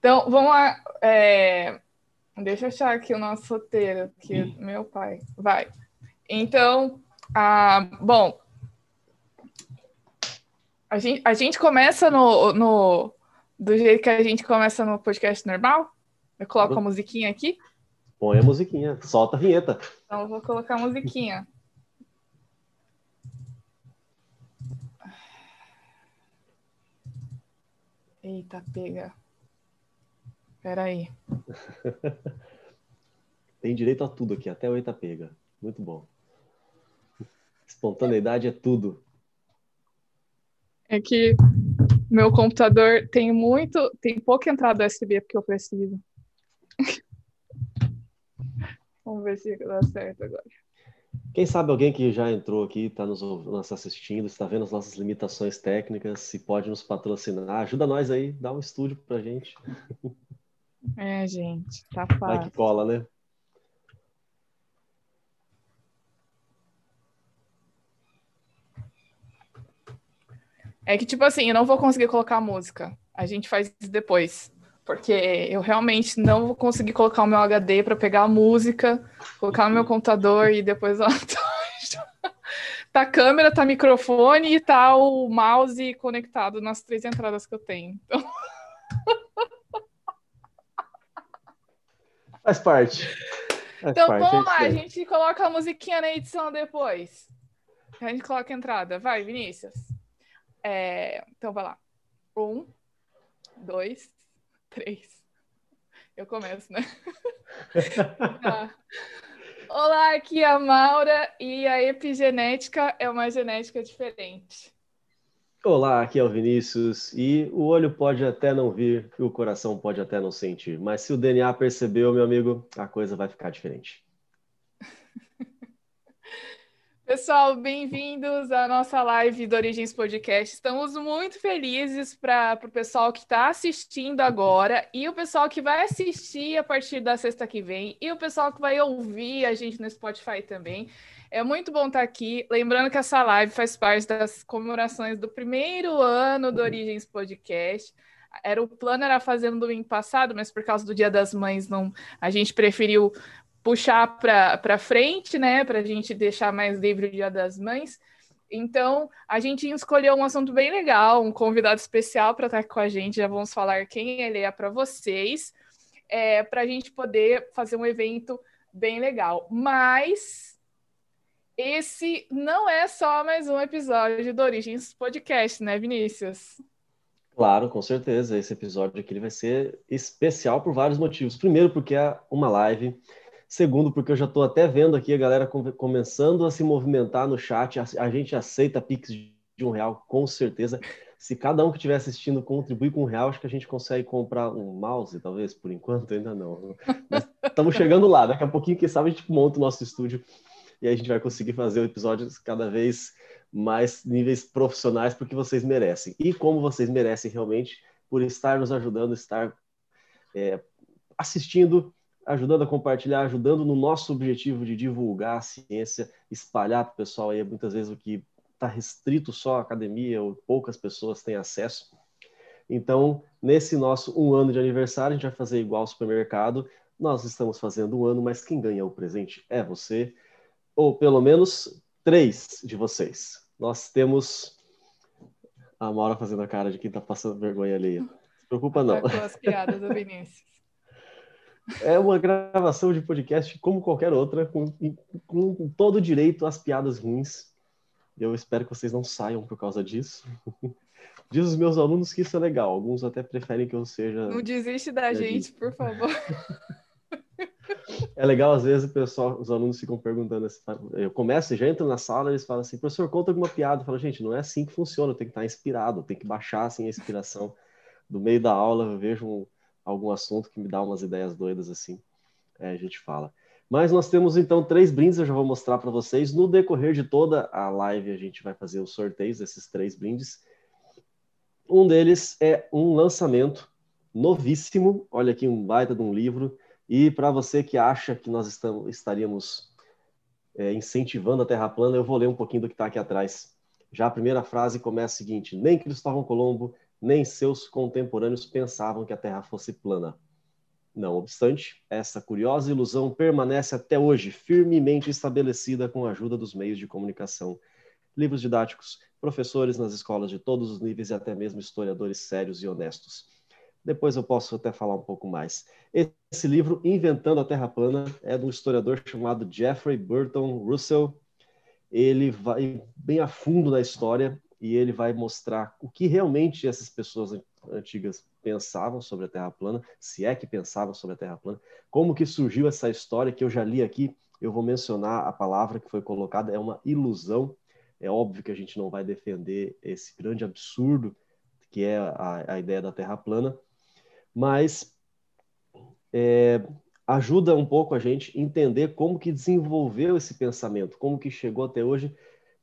Então, vamos lá. É... Deixa eu achar aqui o nosso roteiro, que meu pai. Vai. Então, ah, bom, a gente, a gente começa no, no do jeito que a gente começa no podcast normal? Eu coloco a musiquinha aqui? Põe a musiquinha, solta a vinheta. Então eu vou colocar a musiquinha. Eita, pega. Peraí. Tem direito a tudo aqui, até o eita pega. Muito bom. Espontaneidade é tudo. É que meu computador tem muito, tem pouca entrada USB porque eu preciso. Vamos ver se dá certo agora. Quem sabe alguém que já entrou aqui, está nos, nos assistindo, está vendo as nossas limitações técnicas, se pode nos patrocinar, ajuda nós aí, dá um estúdio pra gente. É, gente, tá fácil. Vai que cola, né? É que, tipo assim, eu não vou conseguir colocar música. A gente faz isso depois. Porque eu realmente não vou conseguir colocar o meu HD para pegar a música, colocar no meu computador e depois tá a câmera, tá microfone e tá o mouse conectado nas três entradas que eu tenho. Então... Faz parte. Faz então parte, vamos lá, a gente coloca a musiquinha na edição depois. A gente coloca a entrada. Vai, Vinícius. É, então vai lá. Um, dois, três. Eu começo, né? ah. Olá, aqui é a Maura e a epigenética é uma genética diferente. Olá, aqui é o Vinícius e o olho pode até não vir e o coração pode até não sentir, mas se o DNA percebeu, meu amigo, a coisa vai ficar diferente. Pessoal, bem-vindos à nossa live do Origens Podcast. Estamos muito felizes para o pessoal que está assistindo agora e o pessoal que vai assistir a partir da sexta que vem e o pessoal que vai ouvir a gente no Spotify também. É muito bom estar tá aqui. Lembrando que essa live faz parte das comemorações do primeiro ano do Origens Podcast. Era o plano era fazer no domingo passado, mas por causa do Dia das Mães não, a gente preferiu puxar para frente, né, para a gente deixar mais livre o Dia das Mães. Então, a gente escolheu um assunto bem legal, um convidado especial para estar com a gente. Já vamos falar quem ele é para vocês, é, para a gente poder fazer um evento bem legal. Mas esse não é só mais um episódio do Origens Podcast, né, Vinícius? Claro, com certeza. Esse episódio aqui vai ser especial por vários motivos. Primeiro, porque é uma live Segundo, porque eu já estou até vendo aqui a galera começando a se movimentar no chat. A, gente aceita Pix de um real, com certeza. Se cada um que estiver assistindo contribuir com um real, acho que a gente consegue comprar um mouse, talvez, por enquanto, ainda não. Estamos chegando lá. Daqui a pouquinho, quem sabe, a gente monta o nosso estúdio e aí a gente vai conseguir fazer episódios cada vez mais níveis profissionais, porque vocês merecem. E como vocês merecem realmente, por estar nos ajudando, estar é, assistindo ajudando a compartilhar, ajudando no nosso objetivo de divulgar a ciência, espalhar para o pessoal aí, muitas vezes o que está restrito só à academia ou poucas pessoas têm acesso. Então, nesse nosso um ano de aniversário, a gente vai fazer igual ao supermercado. Nós estamos fazendo um ano, mas quem ganha o presente é você, ou pelo menos três de vocês. Nós temos a Maura fazendo a cara de quem está passando vergonha alheia. Não se preocupa, não. Com as piadas do Vinícius. É uma gravação de podcast como qualquer outra, com, com todo direito às piadas ruins. Eu espero que vocês não saiam por causa disso. Diz os meus alunos que isso é legal. Alguns até preferem que eu seja. Não desiste da gente, por favor. É legal, às vezes, o pessoal, os alunos ficam perguntando. Assim, eu começo, já entro na sala, eles falam assim: professor, conta alguma piada. Eu falo, gente, não é assim que funciona, tem que estar inspirado, tem que baixar assim, a inspiração. Do meio da aula, eu vejo um, algum assunto que me dá umas ideias doidas assim, é, a gente fala. Mas nós temos então três brindes, eu já vou mostrar para vocês. No decorrer de toda a live, a gente vai fazer os sorteios desses três brindes. Um deles é um lançamento novíssimo. Olha aqui, um baita de um livro. E para você que acha que nós estamos, estaríamos é, incentivando a Terra plana, eu vou ler um pouquinho do que está aqui atrás. Já a primeira frase começa o seguinte: Nem Cristóvão Colombo, nem seus contemporâneos pensavam que a Terra fosse plana. Não obstante, essa curiosa ilusão permanece até hoje firmemente estabelecida com a ajuda dos meios de comunicação, livros didáticos, professores nas escolas de todos os níveis e até mesmo historiadores sérios e honestos. Depois eu posso até falar um pouco mais. Esse livro, Inventando a Terra Plana, é de um historiador chamado Jeffrey Burton Russell. Ele vai bem a fundo na história e ele vai mostrar o que realmente essas pessoas antigas pensavam sobre a Terra plana, se é que pensavam sobre a Terra plana, como que surgiu essa história que eu já li aqui. Eu vou mencionar a palavra que foi colocada, é uma ilusão. É óbvio que a gente não vai defender esse grande absurdo que é a, a ideia da Terra plana, mas é, ajuda um pouco a gente entender como que desenvolveu esse pensamento, como que chegou até hoje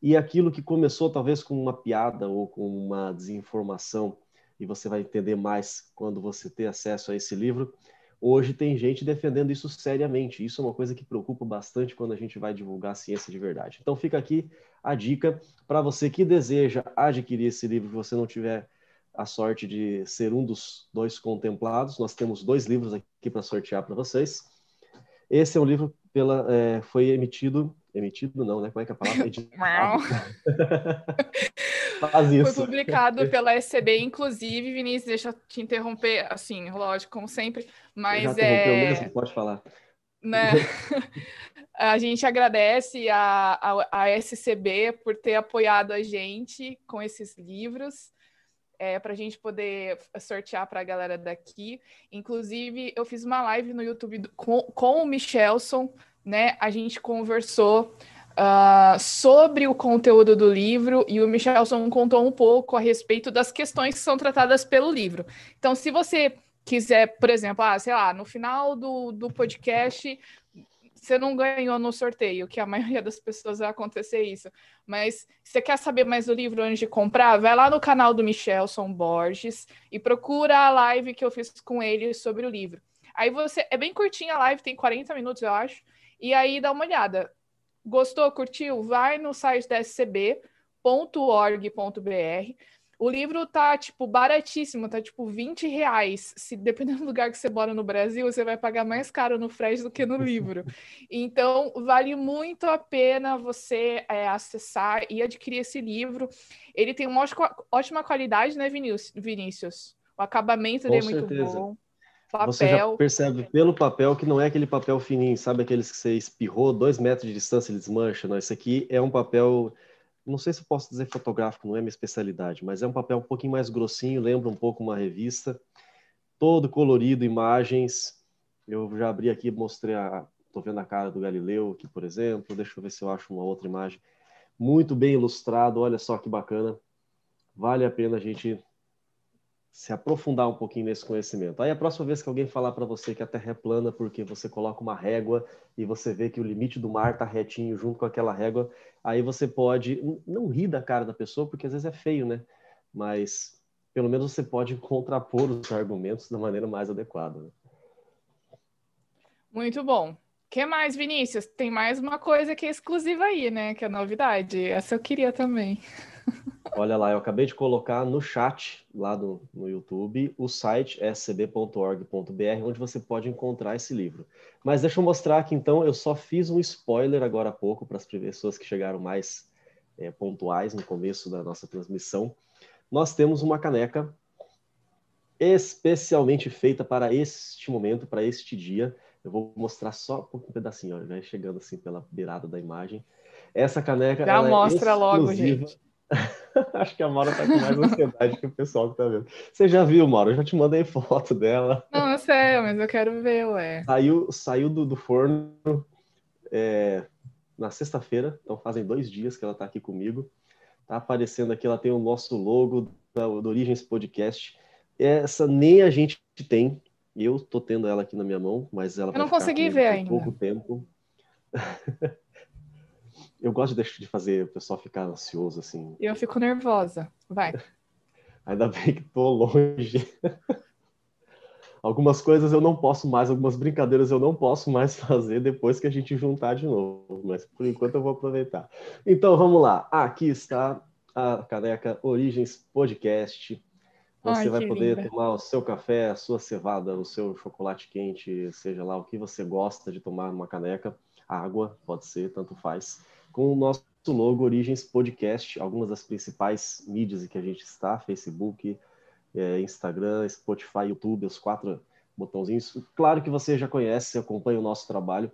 e aquilo que começou talvez com uma piada ou com uma desinformação e você vai entender mais quando você ter acesso a esse livro. Hoje tem gente defendendo isso seriamente. Isso é uma coisa que preocupa bastante quando a gente vai divulgar a ciência de verdade. Então fica aqui a dica para você que deseja adquirir esse livro, se você não tiver a sorte de ser um dos dois contemplados. Nós temos dois livros aqui para sortear para vocês. Esse é um livro pela, é, foi emitido, emitido não, né? Como é que é a palavra? Faz isso. Foi publicado pela SCB, inclusive, Vinícius, deixa eu te interromper, assim, lógico, como sempre, mas é... mesmo? Pode falar. Né? a gente agradece a, a, a SCB por ter apoiado a gente com esses livros é, para a gente poder sortear para a galera daqui. Inclusive, eu fiz uma live no YouTube com, com o Michelson, né? A gente conversou uh, sobre o conteúdo do livro e o Michelson contou um pouco a respeito das questões que são tratadas pelo livro. Então, se você quiser, por exemplo, ah, sei lá, no final do, do podcast você não ganhou no sorteio, que a maioria das pessoas vai acontecer isso. Mas você quer saber mais do livro antes de comprar, vai lá no canal do Michelson Borges e procura a live que eu fiz com ele sobre o livro. Aí você. É bem curtinha a live, tem 40 minutos, eu acho. E aí dá uma olhada. Gostou, curtiu? Vai no site da scb.org.br o livro tá, tipo, baratíssimo, tá, tipo, 20 reais. Se, dependendo do lugar que você mora no Brasil, você vai pagar mais caro no frete do que no livro. Então, vale muito a pena você é, acessar e adquirir esse livro. Ele tem uma ótima qualidade, né, Vinícius? O acabamento dele é muito bom. Papel. Você já percebe pelo papel que não é aquele papel fininho, sabe aqueles que você espirrou, dois metros de distância ele desmancha, não. Esse aqui é um papel não sei se posso dizer fotográfico, não é minha especialidade, mas é um papel um pouquinho mais grossinho, lembra um pouco uma revista, todo colorido, imagens. Eu já abri aqui, mostrei a. Estou vendo a cara do Galileu aqui, por exemplo. Deixa eu ver se eu acho uma outra imagem. Muito bem ilustrado, olha só que bacana. Vale a pena a gente se aprofundar um pouquinho nesse conhecimento. Aí a próxima vez que alguém falar para você que a Terra é plana porque você coloca uma régua e você vê que o limite do mar está retinho junto com aquela régua, aí você pode não rir da cara da pessoa porque às vezes é feio, né? Mas pelo menos você pode contrapor os argumentos da maneira mais adequada. Né? Muito bom. Que mais, Vinícius? Tem mais uma coisa que é exclusiva aí, né? Que é novidade. Essa eu queria também. Olha lá, eu acabei de colocar no chat lá do, no YouTube o site scb.org.br, onde você pode encontrar esse livro. Mas deixa eu mostrar aqui então, eu só fiz um spoiler agora há pouco para as pessoas que chegaram mais é, pontuais no começo da nossa transmissão. Nós temos uma caneca especialmente feita para este momento, para este dia. Eu vou mostrar só um pedacinho, ó, vai chegando assim pela beirada da imagem. Essa caneca. Já é mostra é logo, gente. Acho que a Maura tá com mais ansiedade que o pessoal que tá vendo. Você já viu, Maura? Eu já te mandei foto dela. Não, eu sei, mas eu quero ver, ué. Saiu, saiu do, do forno é, na sexta-feira, então fazem dois dias que ela tá aqui comigo. Tá aparecendo aqui, ela tem o nosso logo do, do Origens Podcast. Essa nem a gente tem. Eu tô tendo ela aqui na minha mão, mas ela Eu não consegui ver ainda. pouco tempo. Eu gosto de, de fazer o pessoal ficar ansioso, assim. Eu fico nervosa. Vai. Ainda bem que tô longe. algumas coisas eu não posso mais, algumas brincadeiras eu não posso mais fazer depois que a gente juntar de novo, mas por enquanto eu vou aproveitar. Então vamos lá. Aqui está a caneca Origens Podcast. Você Ai, vai poder linda. tomar o seu café, a sua cevada, o seu chocolate quente, seja lá o que você gosta de tomar numa caneca. Água, pode ser, tanto faz. Com o nosso logo Origens Podcast, algumas das principais mídias em que a gente está, Facebook, é, Instagram, Spotify, YouTube, os quatro botãozinhos. Claro que você já conhece, acompanha o nosso trabalho.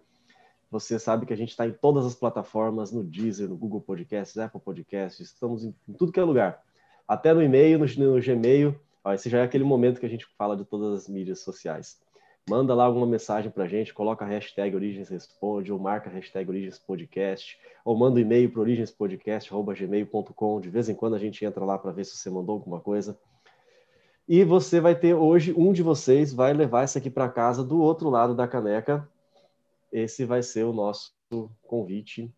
Você sabe que a gente está em todas as plataformas, no Deezer, no Google Podcasts, Apple Podcasts, estamos em, em tudo que é lugar. Até no e-mail, no, no Gmail. Ó, esse já é aquele momento que a gente fala de todas as mídias sociais. Manda lá alguma mensagem para a gente, coloca a hashtag Origens Responde, ou marca a hashtag Origens Podcast, ou manda um e-mail para origenspodcast.gmail.com. De vez em quando a gente entra lá para ver se você mandou alguma coisa. E você vai ter hoje, um de vocês vai levar isso aqui para casa do outro lado da caneca esse vai ser o nosso convite.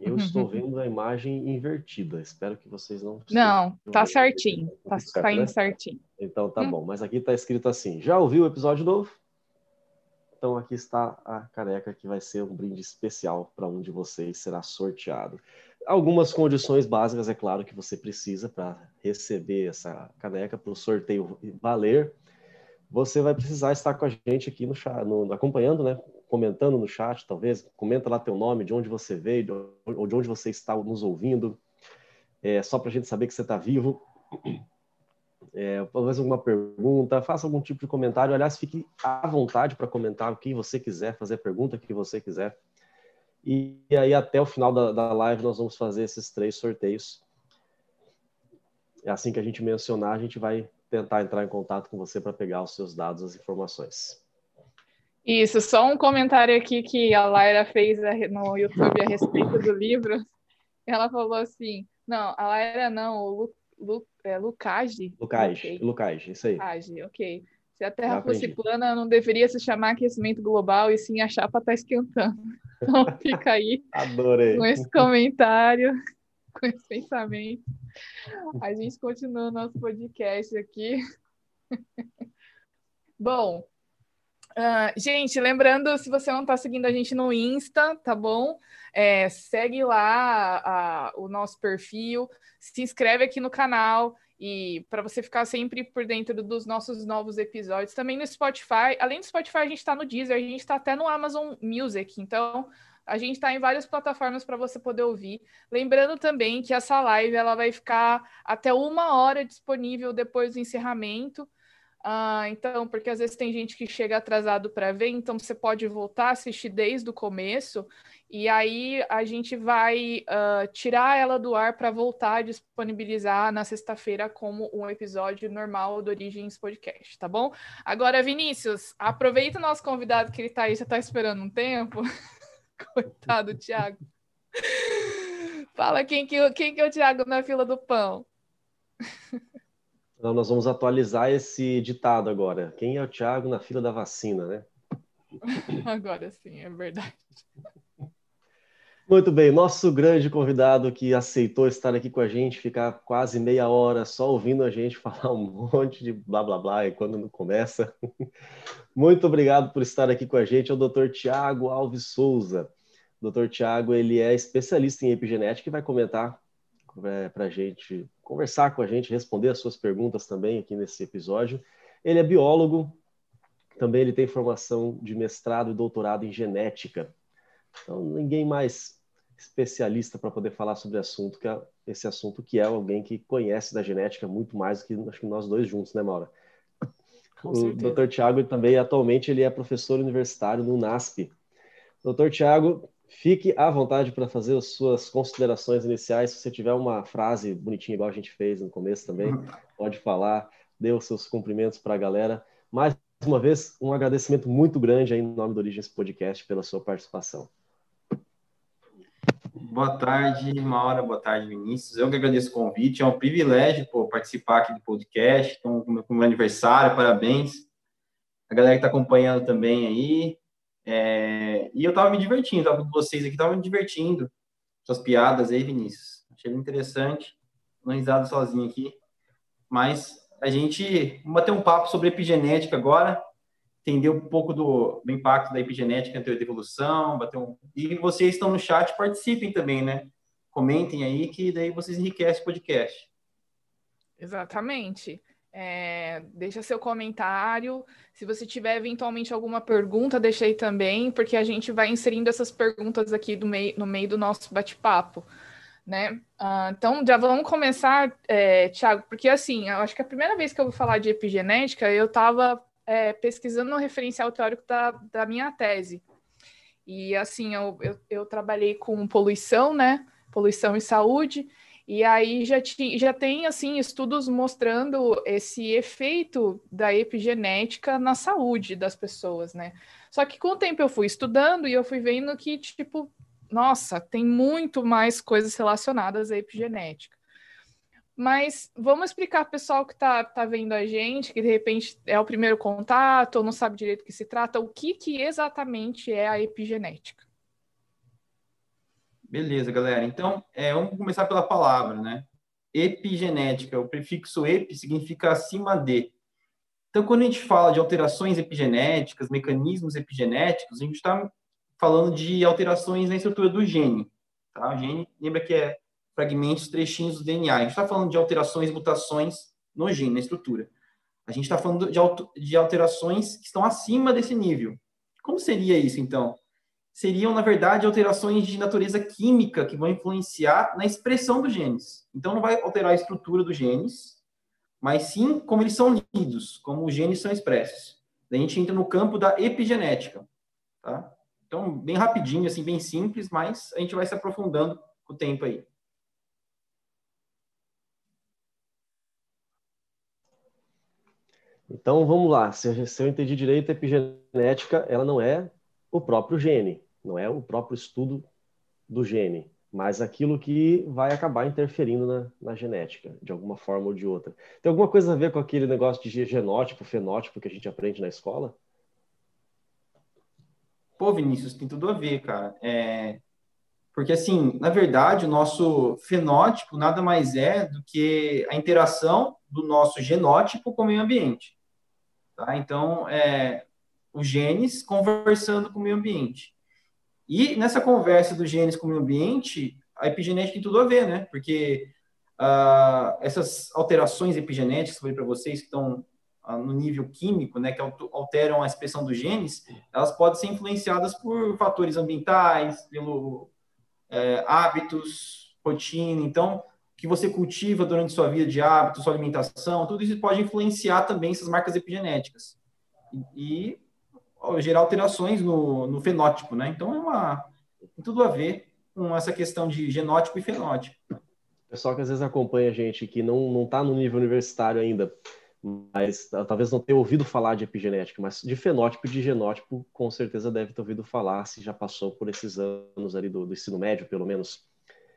Eu estou vendo a imagem invertida. Espero que vocês não. Não, tá certinho. Tá saindo né? certinho. Então tá hum. bom. Mas aqui está escrito assim: já ouviu o episódio novo? Então aqui está a caneca que vai ser um brinde especial para um de vocês será sorteado. Algumas condições básicas, é claro, que você precisa para receber essa caneca para o sorteio valer. Você vai precisar estar com a gente aqui no, no acompanhando, né? Comentando no chat, talvez, comenta lá teu nome, de onde você veio, ou de onde você está nos ouvindo, é, só para a gente saber que você está vivo. É, talvez alguma pergunta, faça algum tipo de comentário. Aliás, fique à vontade para comentar o que você quiser, fazer a pergunta que você quiser. E, aí, até o final da, da live, nós vamos fazer esses três sorteios. É assim que a gente mencionar, a gente vai tentar entrar em contato com você para pegar os seus dados, as informações. Isso, só um comentário aqui que a Laira fez no YouTube a respeito do livro. Ela falou assim: não, a Laira não, o Lu, Lu, é, Lucage. Lucage. Lucage, isso aí. Lucage, ok. Se a Terra fosse plana, não deveria se chamar aquecimento global e sim a chapa está esquentando. Então fica aí Adorei. com esse comentário, com esse pensamento. A gente continua o nosso podcast aqui. Bom, Uh, gente, lembrando, se você não está seguindo a gente no Insta, tá bom? É, segue lá o nosso perfil, se inscreve aqui no canal e para você ficar sempre por dentro dos nossos novos episódios. Também no Spotify. Além do Spotify, a gente está no Deezer, a gente está até no Amazon Music. Então, a gente está em várias plataformas para você poder ouvir. Lembrando também que essa live ela vai ficar até uma hora disponível depois do encerramento. Ah, então, porque às vezes tem gente que chega atrasado para ver, então você pode voltar a assistir desde o começo, e aí a gente vai uh, tirar ela do ar para voltar a disponibilizar na sexta-feira como um episódio normal do Origens Podcast, tá bom? Agora, Vinícius, aproveita o nosso convidado que ele está aí, já está esperando um tempo. Coitado, Thiago. Fala quem que, quem que é o Thiago na fila do pão. Então, nós vamos atualizar esse ditado agora. Quem é o Thiago na fila da vacina, né? Agora sim, é verdade. Muito bem, nosso grande convidado que aceitou estar aqui com a gente, ficar quase meia hora só ouvindo a gente falar um monte de blá blá blá e quando não começa. Muito obrigado por estar aqui com a gente, é o Dr. Tiago Alves Souza. O Dr. Tiago, ele é especialista em epigenética e vai comentar é, para a gente conversar com a gente, responder as suas perguntas também aqui nesse episódio. Ele é biólogo, também ele tem formação de mestrado e doutorado em genética. Então, ninguém mais especialista para poder falar sobre assunto que é, esse assunto que é alguém que conhece da genética muito mais do que acho que nós dois juntos, né, Maura? Com o Dr. Tiago também atualmente ele é professor universitário no NASP. Dr. Tiago, Fique à vontade para fazer as suas considerações iniciais. Se você tiver uma frase bonitinha, igual a gente fez no começo também, uhum. pode falar, dê os seus cumprimentos para a galera. Mais uma vez, um agradecimento muito grande aí no nome do Origens Podcast pela sua participação. Boa tarde, Maura. Boa tarde, Vinícius. Eu que agradeço o convite. É um privilégio pô, participar aqui do podcast. Então, com o meu aniversário, parabéns. A galera que está acompanhando também aí. É, e eu estava me divertindo, tava com vocês aqui, estava me divertindo. Suas piadas aí, Vinícius. Achei interessante. Não risado sozinho aqui. Mas a gente bater um papo sobre epigenética agora, entender um pouco do, do impacto da epigenética na teoria da evolução, bater um... e vocês estão no chat, participem também, né? Comentem aí que daí vocês enriquecem o podcast. Exatamente. É, deixa seu comentário. Se você tiver eventualmente alguma pergunta, deixa aí também, porque a gente vai inserindo essas perguntas aqui no meio do nosso bate-papo. Né? Uh, então, já vamos começar, é, Tiago, porque assim, eu acho que a primeira vez que eu vou falar de epigenética, eu estava é, pesquisando no referencial teórico da, da minha tese. E assim, eu, eu, eu trabalhei com poluição, né? Poluição e saúde, e aí já, ti, já tem assim estudos mostrando esse efeito da epigenética na saúde das pessoas, né? Só que com o tempo eu fui estudando e eu fui vendo que, tipo, nossa, tem muito mais coisas relacionadas à epigenética. Mas vamos explicar para o pessoal que está tá vendo a gente, que de repente é o primeiro contato ou não sabe direito o que se trata, o que, que exatamente é a epigenética. Beleza, galera. Então, é, vamos começar pela palavra, né? Epigenética. O prefixo epi significa acima de. Então, quando a gente fala de alterações epigenéticas, mecanismos epigenéticos, a gente está falando de alterações na estrutura do gene. Tá? O gene, lembra que é fragmentos, trechinhos do DNA. A gente está falando de alterações, mutações no gene, na estrutura. A gente está falando de alterações que estão acima desse nível. Como seria isso, então? Seriam, na verdade, alterações de natureza química que vão influenciar na expressão dos genes. Então, não vai alterar a estrutura dos genes, mas sim como eles são lidos, como os genes são expressos. Daí a gente entra no campo da epigenética. Tá? Então, bem rapidinho, assim, bem simples, mas a gente vai se aprofundando com o tempo aí. Então, vamos lá. Se, eu entendi direito, a epigenética, ela não é o próprio gene não é o próprio estudo do gene, mas aquilo que vai acabar interferindo na, na, genética, de alguma forma ou de outra. Tem alguma coisa a ver com aquele negócio de genótipo, fenótipo que a gente aprende na escola? Pô, Vinícius, tem tudo a ver, cara. É... Porque, assim, na verdade, o nosso fenótipo nada mais é do que a interação do nosso genótipo com o meio ambiente. Tá? Então, é... os genes conversando com o meio ambiente. E nessa conversa dos genes com o meio ambiente, a epigenética tem tudo a ver, né? Porque uh, essas alterações epigenéticas, falei para vocês, que estão uh, no nível químico, né, que alteram a expressão dos genes, elas podem ser influenciadas por fatores ambientais, pelo é, hábitos, rotina. Então, que você cultiva durante sua vida de hábitos, sua alimentação, tudo isso pode influenciar também essas marcas epigenéticas. E, gerar alterações no, no fenótipo, né? Então é uma tem tudo a ver com essa questão de genótipo e fenótipo. Pessoal que às vezes acompanha a gente que não não está no nível universitário ainda, mas talvez não tenha ouvido falar de epigenética, mas de fenótipo e de genótipo com certeza deve ter ouvido falar se já passou por esses anos ali do, do ensino médio, pelo menos.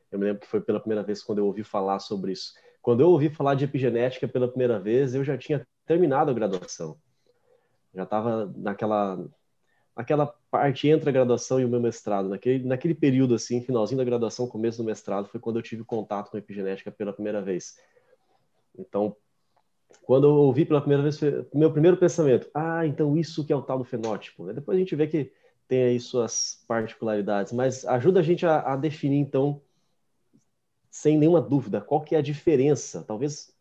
Eu me lembro que foi pela primeira vez quando eu ouvi falar sobre isso. Quando eu ouvi falar de epigenética pela primeira vez, eu já tinha terminado a graduação já estava naquela aquela parte entre a graduação e o meu mestrado, naquele, naquele período assim, finalzinho da graduação, começo do mestrado, foi quando eu tive contato com epigenética pela primeira vez. Então, quando eu ouvi pela primeira vez, meu primeiro pensamento, ah, então isso que é o tal do fenótipo. Né? Depois a gente vê que tem aí suas particularidades, mas ajuda a gente a, a definir, então, sem nenhuma dúvida, qual que é a diferença, talvez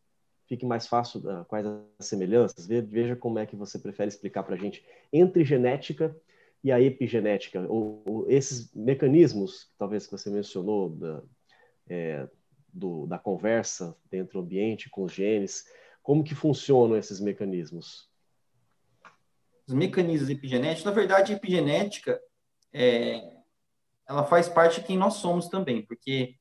fique mais fácil uh, quais as semelhanças. Veja como é que você prefere explicar para a gente entre genética e a epigenética, ou, ou esses mecanismos, talvez que você mencionou, da, é, do, da conversa dentro do ambiente com os genes, como que funcionam esses mecanismos? Os mecanismos epigenéticos, na verdade, a epigenética é, ela faz parte de quem nós somos também, porque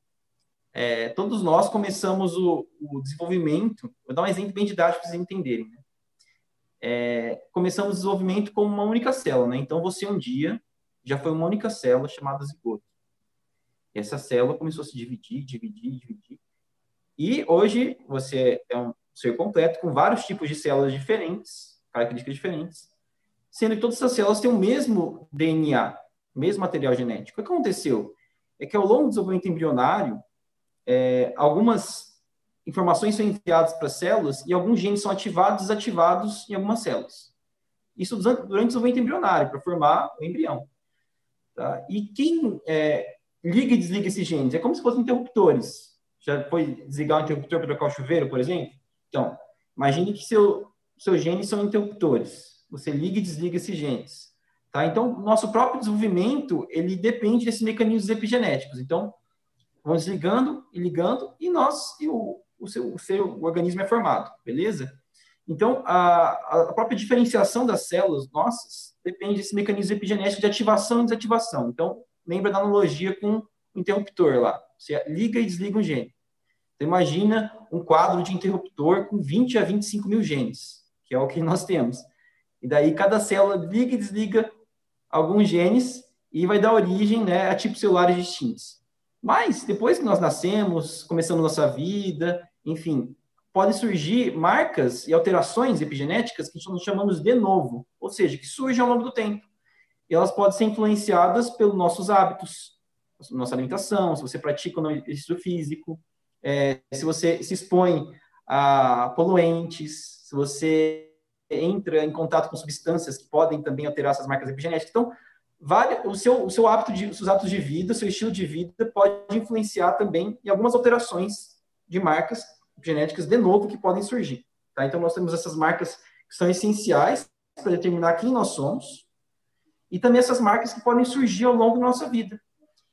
é, todos nós começamos o, o, desenvolvimento, vou dar um exemplo bem didático para vocês entenderem. Né? É, começamos o desenvolvimento como uma única célula, né? Então, você um dia já foi uma única célula chamada zigoto. E essa célula começou a se dividir, dividir, dividir. E hoje você é um ser completo com vários tipos de células diferentes, características diferentes, sendo que todas essas células têm o mesmo DNA, mesmo material genético. O que aconteceu? É que ao longo do desenvolvimento embrionário, é, algumas informações são enviadas para células e alguns genes são ativados e desativados em algumas células. Isso durante o desenvolvimento embrionário, para formar o embrião. Tá? E quem é, liga e desliga esses genes? É como se fossem interruptores. Já foi desligar o interruptor para trocar o chuveiro, por exemplo? Então, imagine que seu, seus genes são interruptores. Você liga e desliga esses genes. Tá? Então, nosso próprio desenvolvimento, ele depende desses mecanismos epigenéticos. Então, vamos ligando e ligando, e nós, e o, o, seu, o seu organismo é formado, beleza? Então, a, a própria diferenciação das células nossas depende desse mecanismo epigenético de ativação e desativação. Então, lembra da analogia com o interruptor lá. Você liga e desliga um gene. Então, imagina um quadro de interruptor com 20 a 25 mil genes, que é o que nós temos. E daí, cada célula liga e desliga alguns genes e vai dar origem né, a tipos celulares distintos. Mas, depois que nós nascemos, começamos nossa vida, enfim, podem surgir marcas e alterações epigenéticas que nós chamamos de novo, ou seja, que surgem ao longo do tempo. E elas podem ser influenciadas pelos nossos hábitos, nossa alimentação, se você pratica um exercício físico, é, se você se expõe a poluentes, se você entra em contato com substâncias que podem também alterar essas marcas epigenéticas. Então, vale, o, seu, o seu hábito de, os seus hábitos de vida, o seu estilo de vida pode influenciar também em algumas alterações de marcas genéticas de novo que podem surgir. Tá? Então, nós temos essas marcas que são essenciais para determinar quem nós somos e também essas marcas que podem surgir ao longo da nossa vida.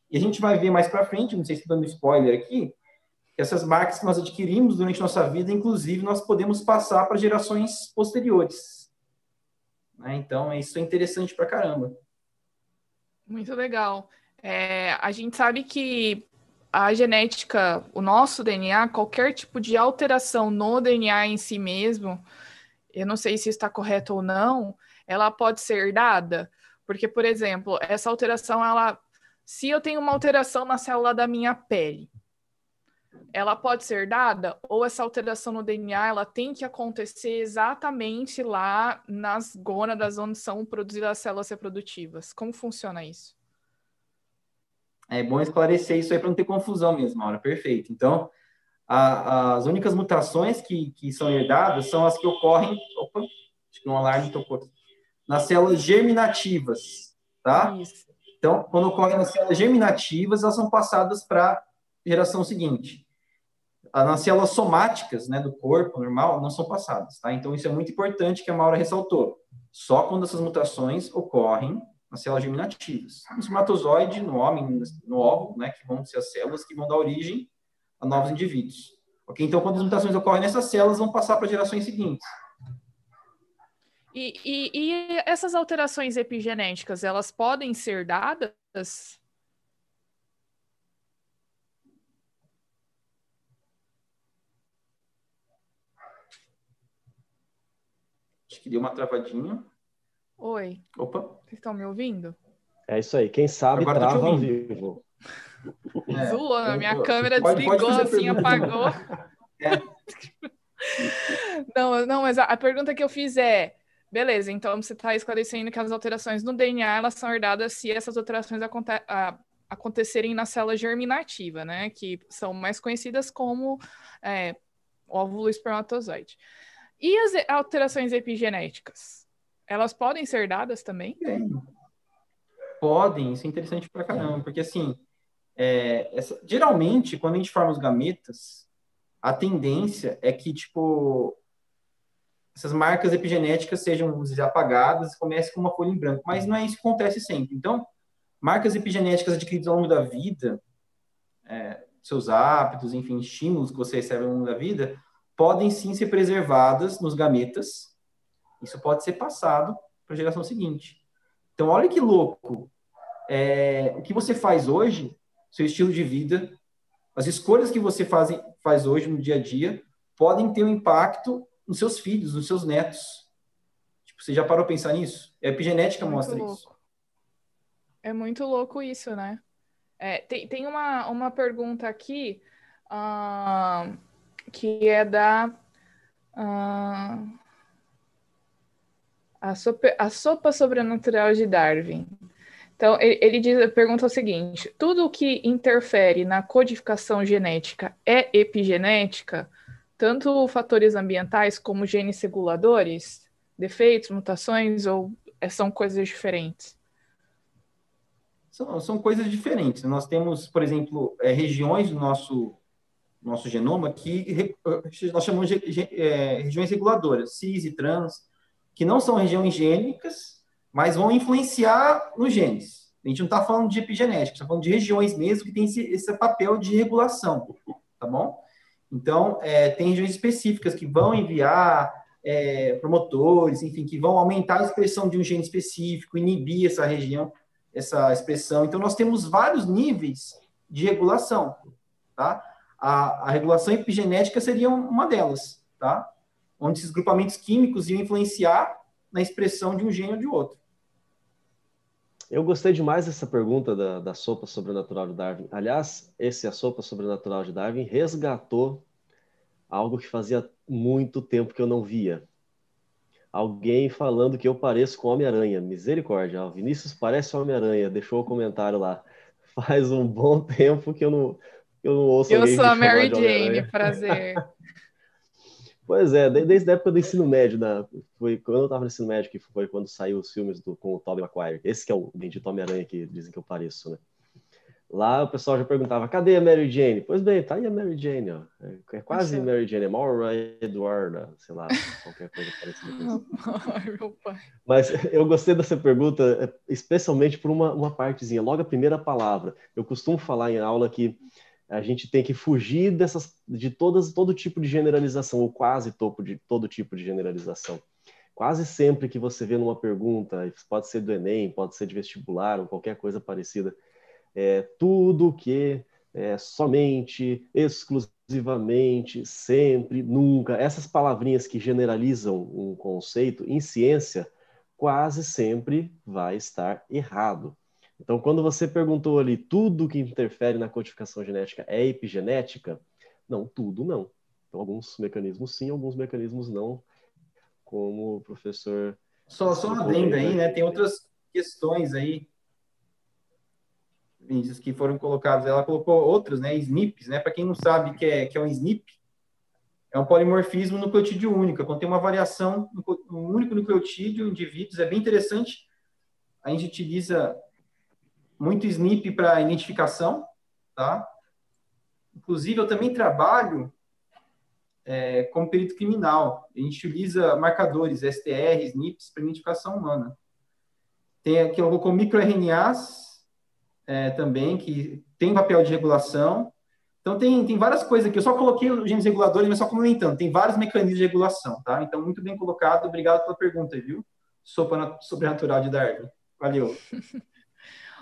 E a gente vai ver mais para frente, não sei se estou dando spoiler aqui, essas marcas que nós adquirimos durante nossa vida, inclusive, nós podemos passar para gerações posteriores. Né? Então, isso é interessante para caramba. Muito legal. É, a gente sabe que a genética, o nosso DNA, qualquer tipo de alteração no DNA em si mesmo, eu não sei se está correto ou não, ela pode ser herdada. Porque, por exemplo, essa alteração, ela, se eu tenho uma alteração na célula da minha pele, ela pode ser dada ou essa alteração no DNA ela tem que acontecer exatamente lá nas gônadas onde são produzidas as células reprodutivas. Como funciona isso? É bom esclarecer isso aí para não ter confusão mesmo, Maura. Perfeito. Então, a, as únicas mutações que, que são herdadas são as que ocorrem. Opa, acho que um alarme tocou. Nas células germinativas, tá? Isso. Então, quando ocorrem nas células germinativas, elas são passadas para a geração seguinte. Nas células somáticas, né, do corpo normal, não são passadas, tá? Então, isso é muito importante que a Maura ressaltou. Só quando essas mutações ocorrem nas células germinativas. No espermatozoide, no homem, no óvulo, né, que vão ser as células que vão dar origem a novos indivíduos. Ok? Então, quando as mutações ocorrem nessas células, vão passar para gerações seguintes. E, e, e, essas alterações epigenéticas, elas podem ser dadas? Que deu uma travadinha. Oi. Opa. Vocês estão me ouvindo? É isso aí. Quem sabe Agora trava ao vivo. É, a minha câmera pode, desligou, pode assim, apagou. É. Não, não, mas a, a, pergunta que eu fiz é: beleza, então você está esclarecendo que as alterações no DNA elas são herdadas se essas alterações aconte a, acontecerem na célula germinativa, né? Que são mais conhecidas como é, óvulo espermatozoide. E as alterações epigenéticas? elas podem ser dadas também? Podem, isso é interessante pra caramba, porque assim, é, essa, geralmente, quando a gente forma os gametas, a tendência é que, tipo, essas marcas epigenéticas sejam dizer, apagadas e comece com uma folha em branco, mas não é isso que acontece sempre. Então, marcas epigenéticas adquiridas ao longo da vida, é, seus hábitos, enfim, estímulos que você recebe ao longo da vida, podem sim ser preservadas nos gametas isso pode ser passado para a geração seguinte. Então, olha que louco. É, o que você faz hoje, seu estilo de vida, as escolhas que você faz, faz hoje no dia a dia, podem ter um impacto nos seus filhos, nos seus netos. Tipo, você já parou a pensar nisso? A epigenética mostra louco. isso. É muito louco isso, né? É, tem, tem uma, uma pergunta aqui uh, que é da. Uh, a sopa, a sopa sobrenatural de Darwin. Então, ele, ele diz, pergunta o seguinte: tudo o que interfere na codificação genética é epigenética, tanto fatores ambientais como genes reguladores, defeitos, mutações, ou é, são coisas diferentes? São, são coisas diferentes. Nós temos, por exemplo, é, regiões do nosso, nosso genoma que nós chamamos de é, regiões reguladoras, cis e trans, que não são regiões gênicas, mas vão influenciar nos genes. A gente não está falando de epigenética, está falando de regiões mesmo que tem esse, esse papel de regulação, tá bom? Então, é, tem regiões específicas que vão enviar é, promotores, enfim, que vão aumentar a expressão de um gene específico, inibir essa região, essa expressão. Então, nós temos vários níveis de regulação, tá? A, a regulação epigenética seria uma delas, tá? Onde esses grupamentos químicos iam influenciar na expressão de um gene ou de outro. Eu gostei demais dessa pergunta da, da sopa sobrenatural de Darwin. Aliás, esse A Sopa Sobrenatural de Darwin resgatou algo que fazia muito tempo que eu não via. Alguém falando que eu pareço com Homem-Aranha. Misericórdia. Vinícius parece Homem-Aranha. Deixou o comentário lá. Faz um bom tempo que eu não, eu não ouço Eu sou a Mary Jane, prazer. Pois é, desde a época do ensino médio, né? foi quando eu estava no ensino médio, que foi quando saiu os filmes do, com o Tobey Maguire. Esse que é o bendito Homem-Aranha que dizem que eu pareço, né? Lá o pessoal já perguntava, cadê a Mary Jane? Pois bem, tá aí a Mary Jane, ó. É, é quase Nossa. Mary Jane, é Maura Edwarda, sei lá, qualquer coisa parecida. Ai, meu pai. Mas eu gostei dessa pergunta, especialmente por uma, uma partezinha, logo a primeira palavra. Eu costumo falar em aula que a gente tem que fugir dessas, de todas, todo tipo de generalização, ou quase topo de todo tipo de generalização. Quase sempre que você vê numa pergunta, pode ser do Enem, pode ser de vestibular, ou qualquer coisa parecida, é, tudo que é, somente, exclusivamente, sempre, nunca, essas palavrinhas que generalizam um conceito, em ciência, quase sempre vai estar errado. Então, quando você perguntou ali tudo que interfere na codificação genética é epigenética, não, tudo não. Então, alguns mecanismos sim, alguns mecanismos não, como o professor. Só, só uma adenda aí, né? Tem outras questões aí, Vinícius, que foram colocadas. Ela colocou outros, né? SNPs, né? Para quem não sabe que é, que é um SNP, é um polimorfismo nucleotídeo único. Quando tem uma variação no único nucleotídeo, indivíduos, é bem interessante. A gente utiliza muito SNP para identificação, tá? Inclusive, eu também trabalho é, como perito criminal. A gente utiliza marcadores STR, SNPs para identificação humana. Tem aqui, eu colocou microRNAs é, também, que tem papel de regulação. Então, tem, tem várias coisas aqui. Eu só coloquei os genes reguladores, mas só comentando. Tem vários mecanismos de regulação, tá? Então, muito bem colocado. Obrigado pela pergunta, viu? Sopa sobrenatural de Darwin. Valeu.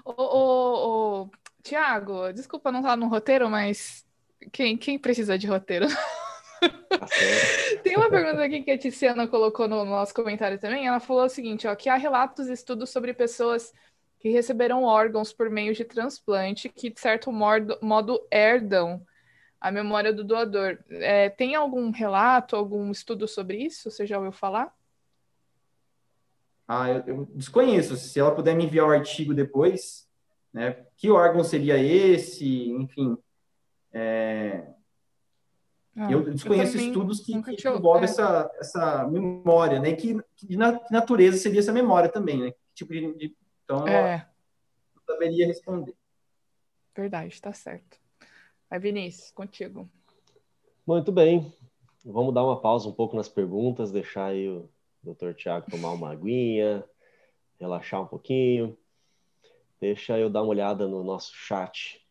Ô, ô, ô, Tiago, desculpa não estar no roteiro, mas quem, quem precisa de roteiro? Tá Tem uma pergunta aqui que a Tiziana colocou no nosso comentário também. Ela falou o seguinte: ó, que há relatos e estudos sobre pessoas que receberam órgãos por meio de transplante que, de certo modo, modo herdam a memória do doador. É, tem algum relato, algum estudo sobre isso? Você já ouviu falar? Ah, eu, eu, desconheço. Se ela puder me enviar o artigo depois, né? Que órgão seria esse? Enfim. É... Ah, eu desconheço eu estudos que, que envolvem é. essa, essa memória, né? Que, que na natureza seria essa memória também, né? Que tipo de, de... Então, é. eu saberia responder. Verdade, tá certo. Vai, Vinícius, contigo. Muito bem. Vamos dar uma pausa um pouco nas perguntas, deixar aí o doutor Tiago tomar uma aguinha, relaxar um pouquinho. Deixa eu dar uma olhada no nosso chat.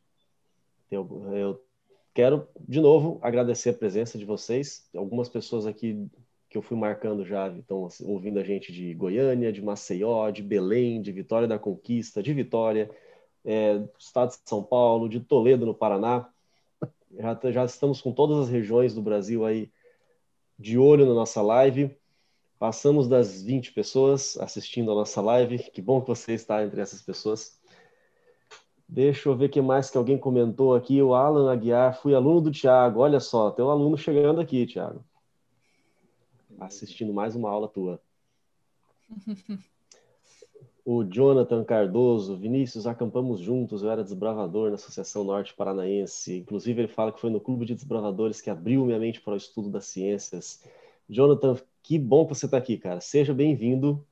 Eu, eu quero, de novo, agradecer a presença de vocês. Algumas pessoas aqui que eu fui marcando já estão ouvindo a gente de Goiânia, de Maceió, de Belém, de Vitória da Conquista, de Vitória, é, do estado de São Paulo, de Toledo, no Paraná. Já, já estamos com todas as regiões do Brasil aí de olho na nossa live. Passamos das 20 pessoas assistindo a nossa live. Que bom que você está entre essas pessoas. Deixa eu ver o que mais que alguém comentou aqui. O Alan Aguiar, fui aluno do Tiago. Olha só, tem um aluno chegando aqui, Tiago. Assistindo mais uma aula tua. o Jonathan Cardoso, Vinícius, acampamos juntos, eu era desbravador na Associação Norte Paranaense. Inclusive, ele fala que foi no Clube de Desbravadores que abriu minha mente para o estudo das ciências. Jonathan, que bom que você está aqui, cara. Seja bem-vindo.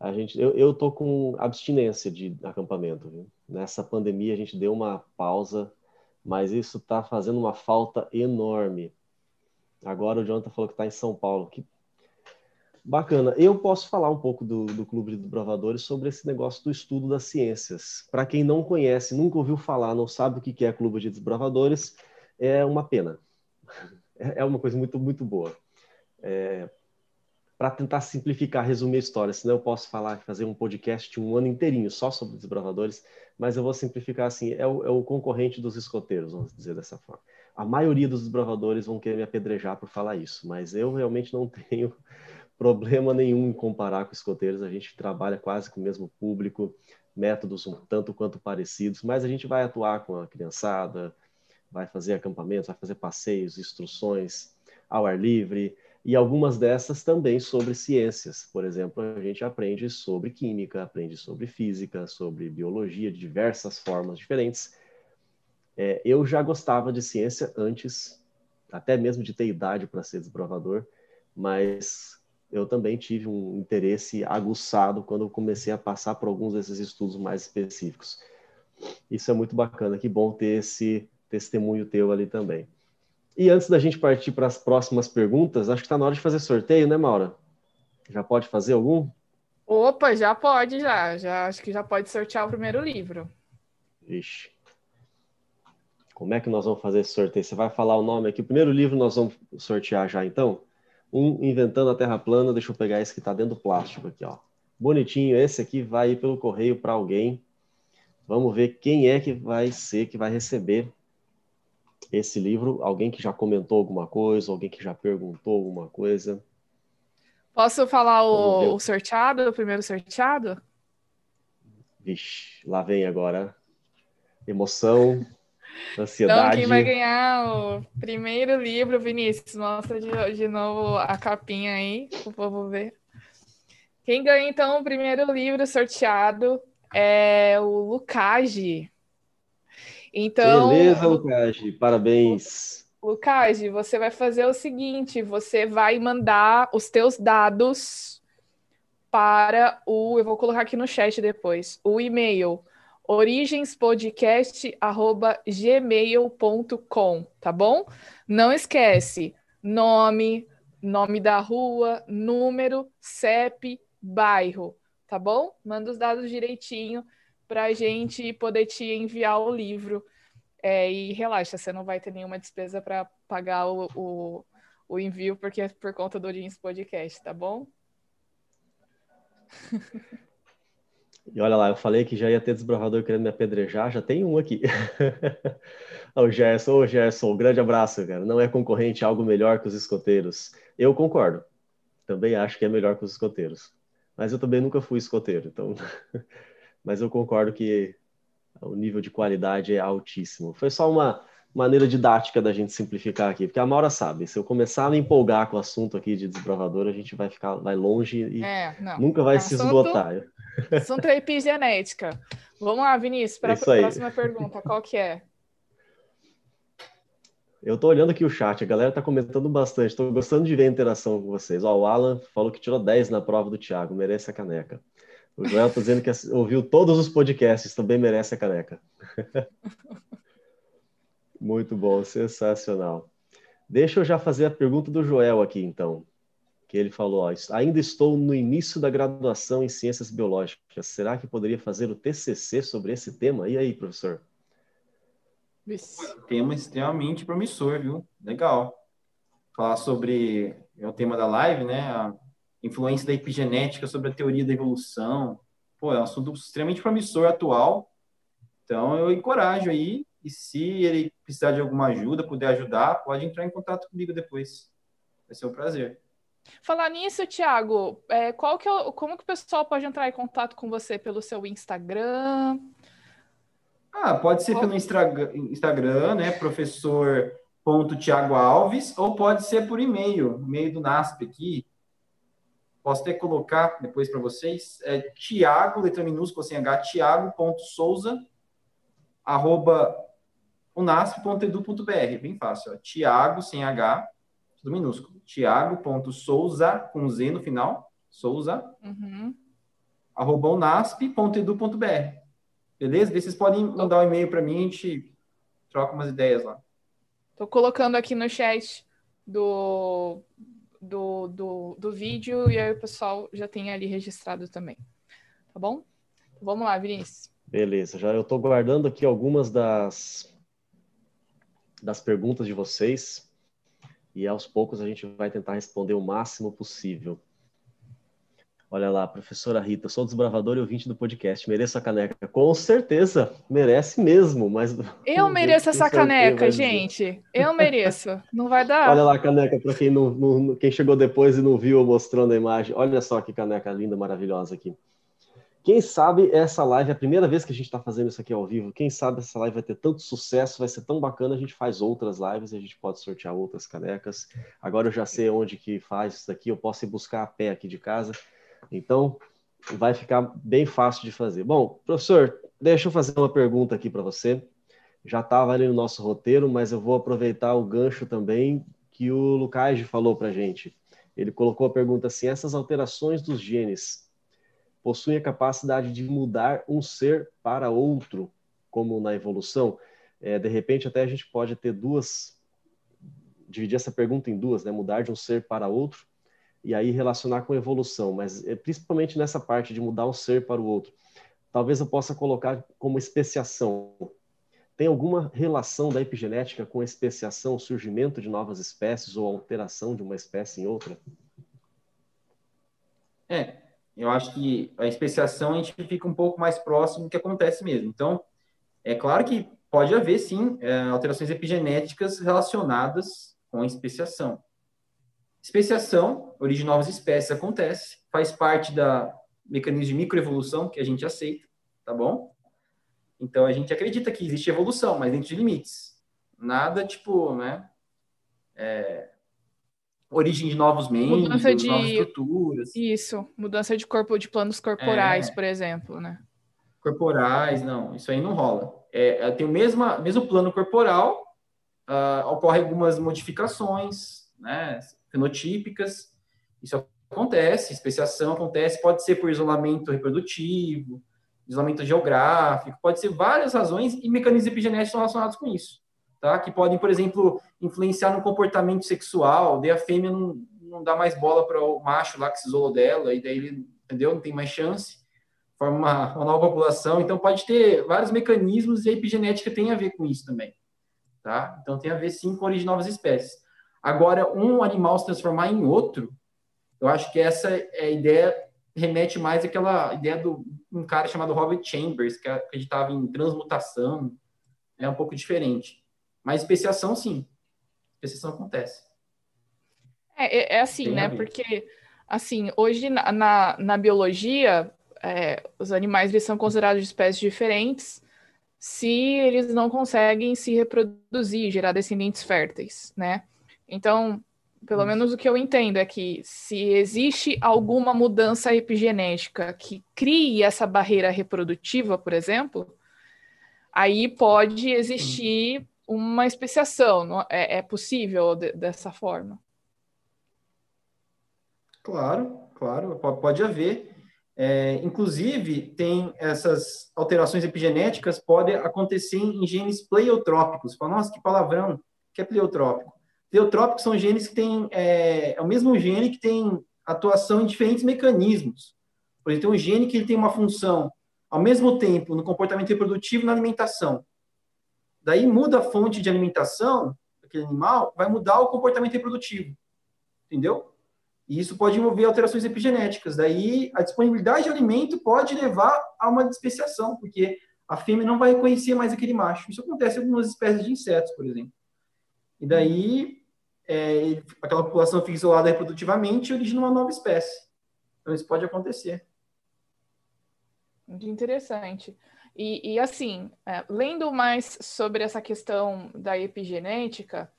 A gente, eu, eu tô com abstinência de acampamento. Viu? Nessa pandemia a gente deu uma pausa mas isso está fazendo uma falta enorme. Agora o Jonathan falou que está em São Paulo. Que bacana. Eu posso falar um pouco do, do Clube de Desbravadores sobre esse negócio do estudo das ciências. Para quem não conhece, nunca ouviu falar, não sabe o que é Clube de Desbravadores, é uma pena. É uma coisa muito, muito boa. É, para tentar simplificar, resumir a história, senão eu posso falar, fazer um podcast um ano inteirinho só sobre desbravadores, mas eu vou simplificar assim, é o, é o concorrente dos escoteiros, vamos dizer dessa forma. A maioria dos desbravadores vão querer me apedrejar por falar isso, mas eu realmente não tenho problema nenhum em comparar com escoteiros, a gente trabalha quase com o mesmo público, métodos um tanto quanto parecidos, mas a gente vai atuar com a criançada, vai fazer acampamentos, vai fazer passeios, instruções ao ar livre, e algumas dessas também sobre ciências. Por exemplo, a gente aprende sobre química, aprende sobre física, sobre biologia, de diversas formas diferentes. É, eu já gostava de ciência antes, até mesmo de ter idade para ser desbravador, mas eu também tive um interesse aguçado quando eu comecei a passar por alguns desses estudos mais específicos. Isso é muito bacana, que bom ter esse testemunho teu ali também. E antes da gente partir para as próximas perguntas, acho que está na hora de fazer sorteio, né, Maura? Já pode fazer algum? Opa, já pode, já. já acho que já pode sortear o primeiro livro. Ixi. Como é que nós vamos fazer esse sorteio? Você vai falar o nome aqui. O primeiro livro nós vamos sortear já, então. Um Inventando a Terra Plana. Deixa eu pegar esse que está dentro do plástico aqui, ó. Bonitinho. Esse aqui vai ir pelo correio para alguém. Vamos ver quem é que vai ser, que vai receber esse livro? Alguém que já comentou alguma coisa, alguém que já perguntou alguma coisa? Posso falar o, o sorteado, o primeiro sorteado? Vixe, lá vem agora. Emoção, ansiedade. Então, quem vai ganhar o primeiro livro, Vinícius? Mostra de, de novo a capinha aí, para o povo ver. Quem ganha, então, o primeiro livro sorteado é o Lucage. Então. Beleza, Lucas, parabéns. Lucas, você vai fazer o seguinte: você vai mandar os teus dados para o. Eu vou colocar aqui no chat depois. O e-mail origenspodcast@gmail.com, tá bom? Não esquece nome, nome da rua, número, CEP, bairro, tá bom? Manda os dados direitinho para a gente poder te enviar o livro. É, e relaxa, você não vai ter nenhuma despesa para pagar o, o, o, envio, porque é por conta do Jeans Podcast, tá bom? E olha lá, eu falei que já ia ter desbravador querendo me apedrejar, já tem um aqui. o Gerson, ô Gerson, um grande abraço, cara. Não é concorrente algo melhor que os escoteiros. Eu concordo. Também acho que é melhor que os escoteiros. Mas eu também nunca fui escoteiro, então mas eu concordo que o nível de qualidade é altíssimo. Foi só uma maneira didática da gente simplificar aqui, porque a Maura sabe, se eu começar a me empolgar com o assunto aqui de desbravador, a gente vai ficar vai longe e é, nunca vai se esgotar. Assunto é epigenética. Vamos lá, Vinícius, para a próxima pergunta, qual que é? Eu tô olhando aqui o chat, a galera tá comentando bastante, estou gostando de ver a interação com vocês. Ó, o Alan falou que tirou 10 na prova do Thiago, merece a caneca. O Joel está dizendo que ouviu todos os podcasts, também merece a caneca. Muito bom, sensacional. Deixa eu já fazer a pergunta do Joel aqui, então. Que ele falou: ó, ainda estou no início da graduação em Ciências Biológicas. Será que poderia fazer o TCC sobre esse tema? E aí, professor? Tema extremamente promissor, viu? Legal. Falar sobre. É o tema da live, né? Influência da epigenética sobre a teoria da evolução. Pô, é um assunto extremamente promissor atual. Então, eu encorajo aí. E se ele precisar de alguma ajuda, puder ajudar, pode entrar em contato comigo depois. Vai ser um prazer. Falar nisso, Thiago, é, qual que é, como que o pessoal pode entrar em contato com você pelo seu Instagram? Ah, pode ser qual... pelo Instagram, né, professor ponto Alves, ou pode ser por e-mail, e-mail do NASP aqui, Posso até colocar depois para vocês. É Tiago, letra minúscula sem H, tiago.souza, arroba unasp.edu.br. Bem fácil. Ó. Tiago, sem H, tudo minúsculo. Tiago.souza, com Z no final, souza, uhum. arroba unasp.edu.br. Beleza? Vocês podem mandar um e-mail para mim, a gente troca umas ideias lá. Tô colocando aqui no chat do, do, do, do vídeo e aí o pessoal já tem ali registrado também. Tá bom? Vamos lá, Vinícius. Beleza, já eu estou guardando aqui algumas das, das perguntas de vocês e aos poucos a gente vai tentar responder o máximo possível. Olha lá, professora Rita, sou desbravador e ouvinte do podcast. Mereço a caneca? Com certeza, merece mesmo, mas. Eu mereço essa caneca, gente. Eu mereço. Não vai dar. Olha lá a caneca, para quem, não, não, quem chegou depois e não viu mostrando a imagem. Olha só que caneca linda, maravilhosa aqui. Quem sabe essa live, é a primeira vez que a gente está fazendo isso aqui ao vivo, quem sabe essa live vai ter tanto sucesso, vai ser tão bacana, a gente faz outras lives, a gente pode sortear outras canecas. Agora eu já sei onde que faz isso daqui, eu posso ir buscar a pé aqui de casa então, vai ficar bem fácil de fazer. Bom, professor, deixa eu fazer uma pergunta aqui para você. Já estava ali no nosso roteiro, mas eu vou aproveitar o gancho também que o Lucas falou para a gente. Ele colocou a pergunta assim: essas alterações dos genes possuem a capacidade de mudar um ser para outro, como na evolução? É, de repente, até a gente pode ter duas, dividir essa pergunta em duas, né? Mudar de um ser para outro e aí relacionar com evolução, mas é, principalmente nessa parte de mudar um ser para o outro. Talvez eu possa colocar como especiação. Tem alguma relação da epigenética com especiação, surgimento de novas espécies ou alteração de uma espécie em outra? É, eu acho que a especiação a gente fica um pouco mais próximo do que acontece mesmo. Então, é claro que pode haver, sim, é, alterações epigenéticas relacionadas com a especiação. Especiação, origem de novas espécies acontece, faz parte da mecanismo de microevolução que a gente aceita, tá bom? Então a gente acredita que existe evolução, mas dentro de limites. Nada tipo, né? É, origem de novos membros, mudança de novas estruturas. Isso, mudança de corpo de planos corporais, é, por exemplo, né? Corporais, não, isso aí não rola. É, tem o mesmo, mesmo plano corporal, uh, ocorre algumas modificações, né? Fenotípicas. Isso acontece, especiação acontece, pode ser por isolamento reprodutivo, isolamento geográfico, pode ser várias razões e mecanismos epigenéticos relacionados com isso, tá? Que podem, por exemplo, influenciar no comportamento sexual, daí a fêmea não, não dá mais bola para o macho lá que se isolou dela, e daí ele, entendeu? Não tem mais chance, forma uma, uma nova população, então pode ter vários mecanismos e a epigenética tem a ver com isso também, tá? Então tem a ver sim com a origem de novas espécies. Agora, um animal se transformar em outro, eu acho que essa é a ideia remete mais àquela ideia do um cara chamado Robert Chambers, que acreditava em transmutação, é um pouco diferente. Mas especiação, sim. Especiação acontece. É, é, é assim, Tem né? Porque, assim, hoje na, na, na biologia, é, os animais eles são considerados espécies diferentes se eles não conseguem se reproduzir, gerar descendentes férteis, né? Então, pelo menos o que eu entendo é que se existe alguma mudança epigenética que crie essa barreira reprodutiva, por exemplo, aí pode existir uma especiação. É, é possível de, dessa forma? Claro, claro, pode haver. É, inclusive, tem essas alterações epigenéticas podem acontecer em genes pleiotrópicos. Fala, nossa, que palavrão, que é pleiotrópico? Pleotrópicos são genes que têm, é, é, o mesmo gene que tem atuação em diferentes mecanismos. Por exemplo, tem um gene que ele tem uma função ao mesmo tempo no comportamento reprodutivo e na alimentação. Daí muda a fonte de alimentação daquele animal, vai mudar o comportamento reprodutivo. Entendeu? E isso pode envolver alterações epigenéticas. Daí a disponibilidade de alimento pode levar a uma despeciação, porque a fêmea não vai reconhecer mais aquele macho. Isso acontece em algumas espécies de insetos, por exemplo. E daí é, aquela população fica isolada reprodutivamente e origina uma nova espécie. Então, isso pode acontecer. Muito interessante. E, e assim, é, lendo mais sobre essa questão da epigenética,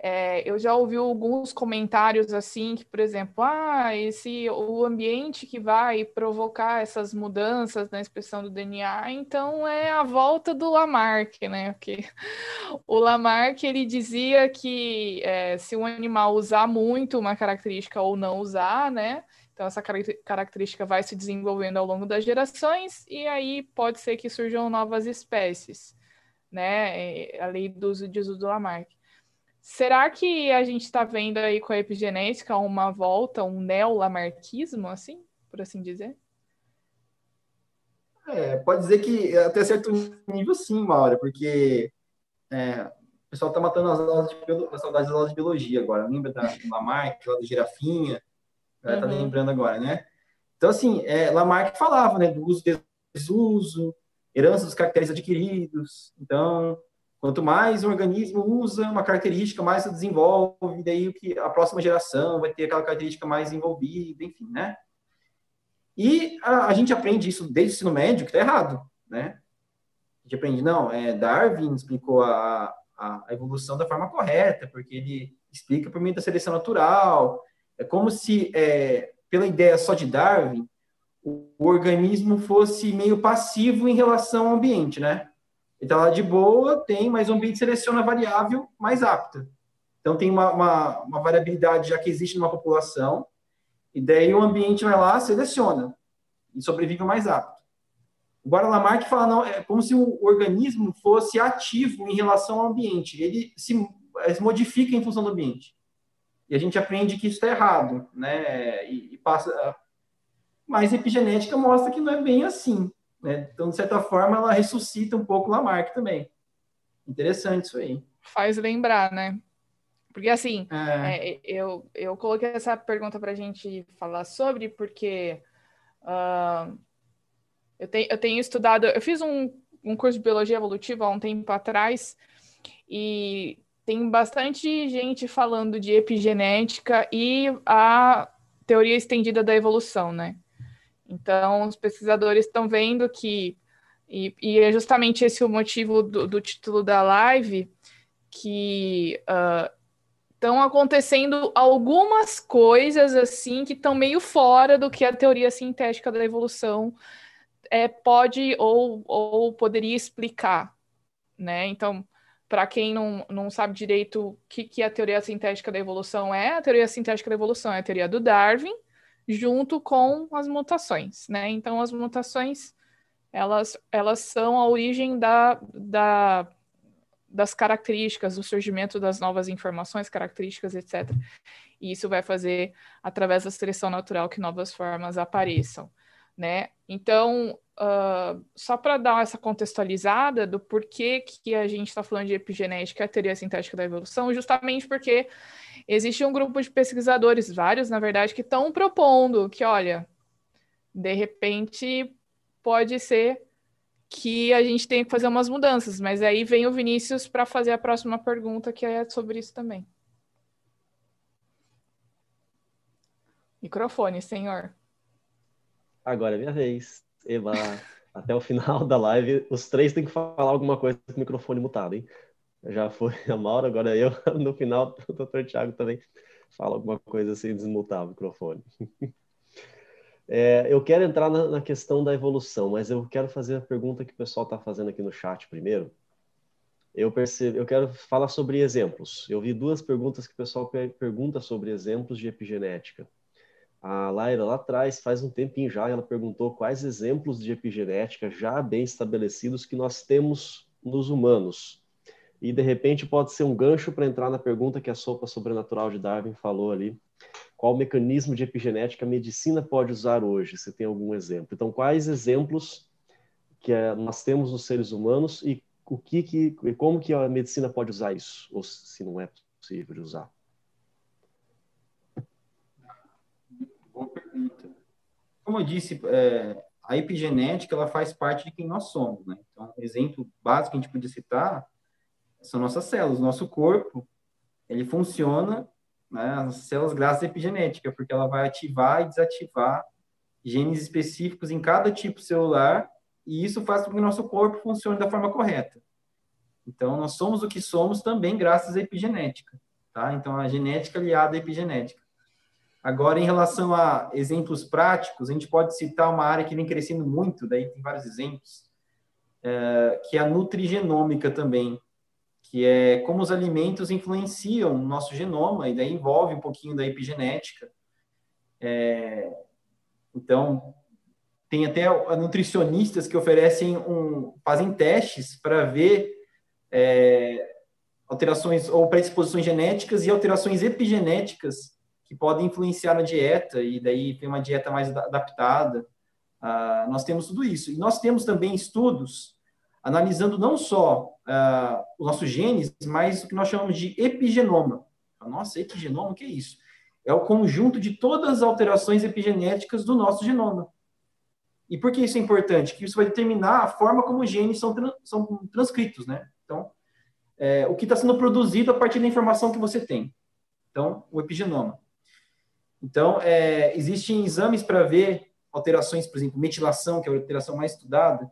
é, eu já ouvi alguns comentários assim, que, por exemplo, ah, esse, o ambiente que vai provocar essas mudanças na expressão do DNA, então é a volta do Lamarck, né? Porque o Lamarck ele dizia que é, se um animal usar muito uma característica ou não usar, né? Então essa característica vai se desenvolvendo ao longo das gerações e aí pode ser que surjam novas espécies. né? A lei do uso de uso do Lamarck. Será que a gente está vendo aí com a epigenética uma volta, um neo-lamarquismo, assim, por assim dizer? É, pode dizer que até certo nível sim, Maura, porque é, o pessoal está matando as aulas de, as saudades das aulas de biologia agora. Lembra da Lamarck, lá do girafinha? Está uhum. lembrando agora, né? Então, assim, é, Lamarck falava né, do uso desuso, herança dos caracteres adquiridos. Então, quanto mais o organismo usa uma característica, mais se desenvolve, daí que a próxima geração vai ter aquela característica mais envolvida, enfim, né? E a, a gente aprende isso desde o ensino médio, que está errado, né? A gente aprende, não, é, Darwin explicou a, a, a evolução da forma correta, porque ele explica por meio da seleção natural. É como se, é, pela ideia só de Darwin, o, o organismo fosse meio passivo em relação ao ambiente, né? Ele está lá de boa, tem, mas o ambiente seleciona a variável mais apta. Então, tem uma, uma, uma variabilidade já que existe numa população, e daí o ambiente vai lá, seleciona e sobrevive mais apto. Agora, Lamarck fala, não, é como se o organismo fosse ativo em relação ao ambiente. Ele se, se modifica em função do ambiente. E a gente aprende que isso está errado, né? E, e, passa. Mas epigenética mostra que não é bem assim. Né? Então, de certa forma, ela ressuscita um pouco Lamarck também. Interessante isso aí. Faz lembrar, né? Porque, assim, é. É, eu, eu coloquei essa pergunta para a gente falar sobre, porque uh, eu, te, eu tenho estudado, eu fiz um, um curso de Biologia Evolutiva há um tempo atrás, e tem bastante gente falando de epigenética e a teoria estendida da evolução, né? Então, os pesquisadores estão vendo que, e, e, é justamente esse o motivo do, do título da live, que uh, estão acontecendo algumas coisas assim que estão meio fora do que a teoria sintética da evolução é, pode ou, ou poderia explicar, né? Então, para quem não, não sabe direito o que, que a teoria sintética da evolução é, a teoria sintética da evolução é a teoria do Darwin, junto com as mutações, né? Então, as mutações, elas, elas são a origem da, da das características, do surgimento das novas informações, características, etc. E isso vai fazer, através da seleção natural, que novas formas apareçam, né? Então, uh, só para dar essa contextualizada do porquê que a gente está falando de epigenética, a teoria sintética da evolução, justamente porque existe um grupo de pesquisadores, vários, na verdade, que estão propondo que, olha, de repente pode ser que a gente tem que fazer umas mudanças, mas aí vem o Vinícius para fazer a próxima pergunta, que é sobre isso também. Microfone, senhor. Agora é minha vez. Eva, até o final da live, os três têm que falar alguma coisa com o microfone mutado, hein? Já foi a Maura, agora eu. No final, o doutor Thiago também fala alguma coisa sem desmutar o microfone. É, eu quero entrar na, na, questão da evolução, mas eu quero fazer a pergunta que o pessoal está fazendo aqui no chat primeiro. Eu percebo, eu quero falar sobre exemplos. Eu vi duas perguntas que o pessoal per pergunta sobre exemplos de epigenética. A Laira lá atrás, faz um tempinho já, ela perguntou quais exemplos de epigenética já bem estabelecidos que nós temos nos humanos. E de repente pode ser um gancho para entrar na pergunta que a sopa sobrenatural de Darwin falou ali qual mecanismo de epigenética a medicina pode usar hoje? Você tem algum exemplo? Então, quais exemplos que eh, nós temos nos seres humanos e o que, que como que a medicina pode usar isso? Ou se não é possível usar? Pergunta. Como eu disse, é, a epigenética ela faz parte de quem nós somos, né? Então, um exemplo básico que a gente podia citar são nossas células. Nosso corpo, ele funciona né, as células graças à epigenética, porque ela vai ativar e desativar genes específicos em cada tipo celular, e isso faz com que o nosso corpo funcione da forma correta. Então, nós somos o que somos também graças à epigenética, tá? Então, a genética aliada à epigenética. Agora, em relação a exemplos práticos, a gente pode citar uma área que vem crescendo muito, daí tem vários exemplos, é, que é a nutrigenômica também, que é como os alimentos influenciam o nosso genoma, e daí envolve um pouquinho da epigenética. É, então, tem até nutricionistas que oferecem um, fazem testes para ver é, alterações ou predisposições genéticas e alterações epigenéticas que podem influenciar na dieta e daí tem uma dieta mais adaptada. Ah, nós temos tudo isso. E nós temos também estudos analisando não só ah, os nossos genes, mas o que nós chamamos de epigenoma. Nossa, epigenoma, o que é isso? É o conjunto de todas as alterações epigenéticas do nosso genoma. E por que isso é importante? Que isso vai determinar a forma como os genes são, são transcritos, né? Então, é, o que está sendo produzido a partir da informação que você tem. Então, o epigenoma. Então, é, existem exames para ver alterações, por exemplo, metilação, que é a alteração mais estudada,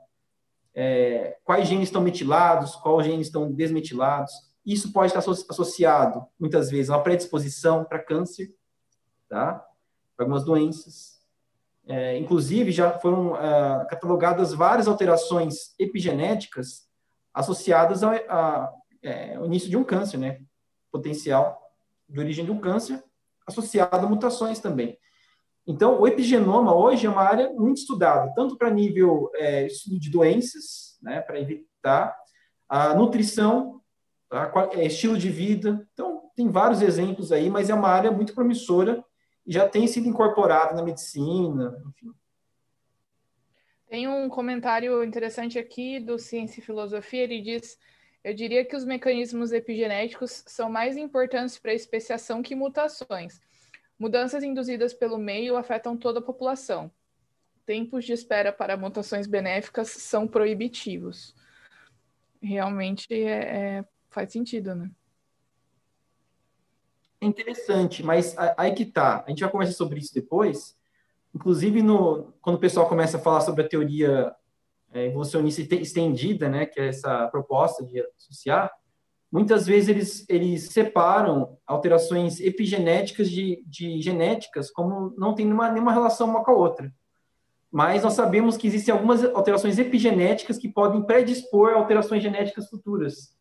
é, quais genes estão metilados, quais genes estão desmetilados. Isso pode estar associado, muitas vezes, a uma predisposição para câncer, tá? para algumas doenças. É, inclusive, já foram é, catalogadas várias alterações epigenéticas associadas ao, a, é, ao início de um câncer, né? potencial de origem de um câncer, associado a mutações também. Então, o epigenoma hoje é uma área muito estudada, tanto para nível é, estudo de doenças, né, para evitar, a nutrição, tá, é, estilo de vida. Então, tem vários exemplos aí, mas é uma área muito promissora e já tem sido incorporada na medicina, enfim. Tem um comentário interessante aqui do Ciência e Filosofia, ele diz eu diria que os mecanismos epigenéticos são mais importantes para a especiação que mutações. Mudanças induzidas pelo meio afetam toda a população. Tempos de espera para mutações benéficas são proibitivos. Realmente é, é, faz sentido, né? É interessante, mas aí que tá. A gente vai conversar sobre isso depois. Inclusive, no, quando o pessoal começa a falar sobre a teoria é, evolucionista estendida, né, que é essa proposta de associar, muitas vezes eles, eles separam alterações epigenéticas de, de genéticas como não tem nenhuma, nenhuma relação uma com a outra. Mas nós sabemos que existem algumas alterações epigenéticas que podem predispor alterações genéticas futuras.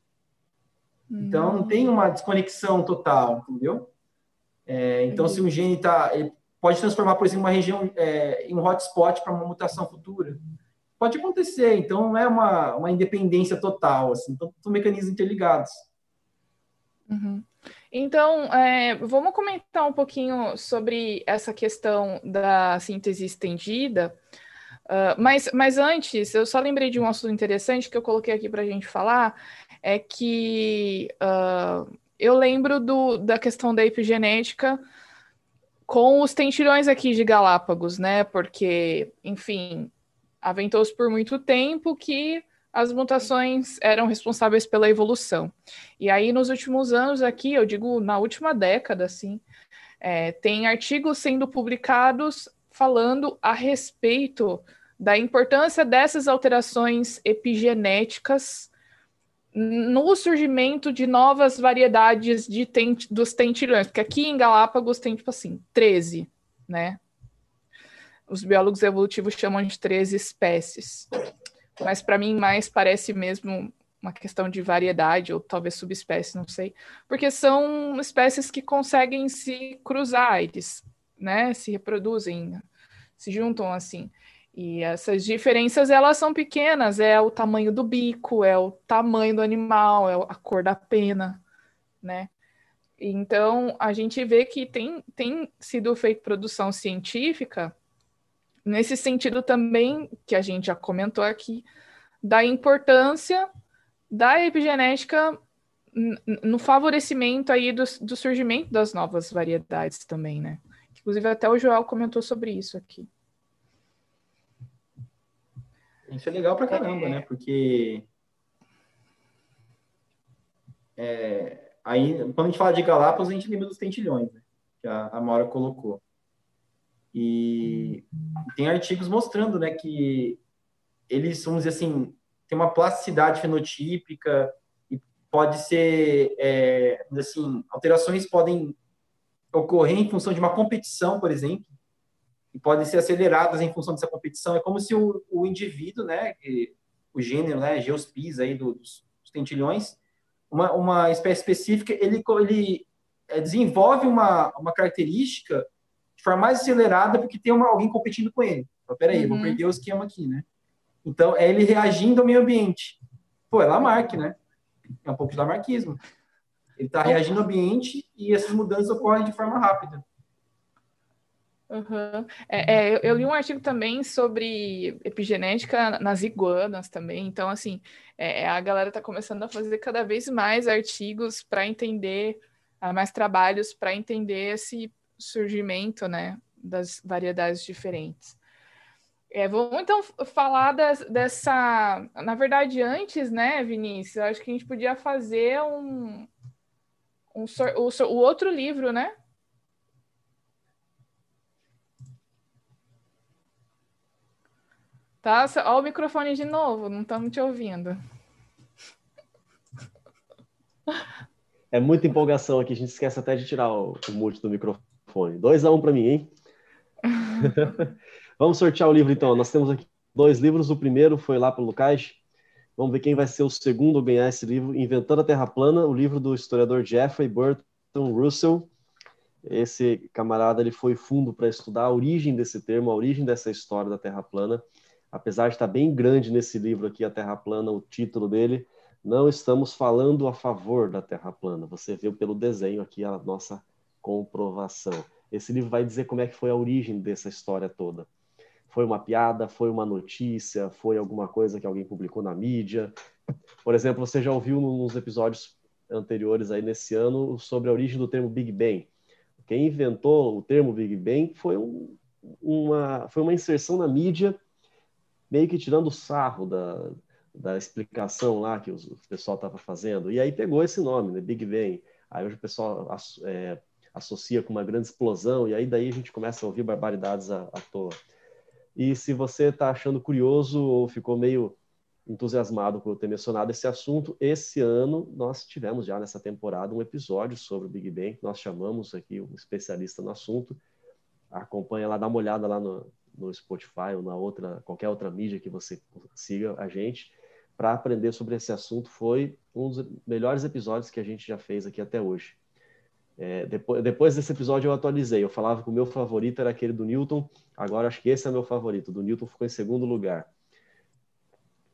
Então, não tem uma desconexão total, entendeu? É, então, se um gene está... pode transformar, por exemplo, uma região é, em um hotspot para uma mutação futura pode acontecer, então não é uma, uma independência total, assim, então, são mecanismos interligados. Uhum. Então, é, vamos comentar um pouquinho sobre essa questão da síntese estendida, uh, mas, mas antes, eu só lembrei de um assunto interessante que eu coloquei aqui para a gente falar, é que uh, eu lembro do, da questão da epigenética com os tentilhões aqui de Galápagos, né? Porque, enfim, aventou-se por muito tempo que as mutações eram responsáveis pela evolução. E aí, nos últimos anos aqui, eu digo na última década, assim, é, tem artigos sendo publicados falando a respeito da importância dessas alterações epigenéticas no surgimento de novas variedades de tent, dos tentilhões, porque aqui em Galápagos tem, tipo assim, 13, né? Os biólogos evolutivos chamam de três espécies. Mas para mim mais parece mesmo uma questão de variedade ou talvez subespécie, não sei, porque são espécies que conseguem se cruzar, eles, né, se reproduzem, se juntam assim. E essas diferenças elas são pequenas, é o tamanho do bico, é o tamanho do animal, é a cor da pena, né? Então a gente vê que tem, tem sido feita produção científica nesse sentido também, que a gente já comentou aqui, da importância da epigenética no favorecimento aí do, do surgimento das novas variedades também, né? Inclusive até o Joel comentou sobre isso aqui. Isso é legal pra caramba, é... né? Porque é, aí, quando a gente fala de Galápagos, a gente lembra dos tentilhões, né? Que a, a Maura colocou. E tem artigos mostrando, né, que eles, vamos dizer assim, tem uma plasticidade fenotípica e pode ser, é, assim, alterações podem ocorrer em função de uma competição, por exemplo, e podem ser aceleradas em função dessa competição. É como se o, o indivíduo, né, o gênero, né, Geospis aí dos, dos tentilhões, uma, uma espécie específica, ele, ele é, desenvolve uma, uma característica forma mais acelerada porque tem uma, alguém competindo com ele. Então, peraí, uhum. vou perder o esquema aqui, né? Então, é ele reagindo ao meio ambiente. Pô, é Lamarck, né? É um pouco de lamarquismo. Ele está reagindo ao ambiente e essas mudanças ocorrem de forma rápida. Uhum. É, é, eu li um artigo também sobre epigenética nas iguanas também. Então, assim, é, a galera está começando a fazer cada vez mais artigos para entender, uh, mais trabalhos para entender esse surgimento, né, das variedades diferentes. É, vamos então falar das, dessa. Na verdade, antes, né, Vinícius, acho que a gente podia fazer um, um o, o outro livro, né? Tá? Olha o microfone de novo, não estamos te ouvindo. É muita empolgação aqui, a gente esquece até de tirar o, o mute do microfone. 2 a 1 um para mim, hein? Vamos sortear o livro então. Nós temos aqui dois livros. O primeiro foi lá para o Lucas. Vamos ver quem vai ser o segundo a ganhar esse livro, Inventando a Terra Plana, o livro do historiador Jeffrey Burton Russell. Esse camarada ele foi fundo para estudar a origem desse termo, a origem dessa história da Terra plana apesar de estar bem grande nesse livro aqui, A Terra Plana, o título dele, não estamos falando a favor da Terra plana. Você viu pelo desenho aqui a nossa comprovação. Esse livro vai dizer como é que foi a origem dessa história toda. Foi uma piada, foi uma notícia, foi alguma coisa que alguém publicou na mídia. Por exemplo, você já ouviu nos episódios anteriores aí nesse ano sobre a origem do termo Big Bang. Quem inventou o termo Big Bang foi, um, uma, foi uma inserção na mídia meio que tirando sarro da, da explicação lá que os, o pessoal estava fazendo. E aí pegou esse nome, né? Big Bang. Aí hoje o pessoal é, associa com uma grande explosão, e aí daí a gente começa a ouvir barbaridades à, à toa. E se você está achando curioso ou ficou meio entusiasmado por ter mencionado esse assunto, esse ano nós tivemos já nessa temporada um episódio sobre o Big Bang, nós chamamos aqui um especialista no assunto, acompanha lá, dá uma olhada lá no, no Spotify ou na outra, qualquer outra mídia que você siga a gente, para aprender sobre esse assunto. Foi um dos melhores episódios que a gente já fez aqui até hoje. É, depois, depois desse episódio eu atualizei. Eu falava que o meu favorito era aquele do Newton, agora acho que esse é meu favorito. Do Newton ficou em segundo lugar.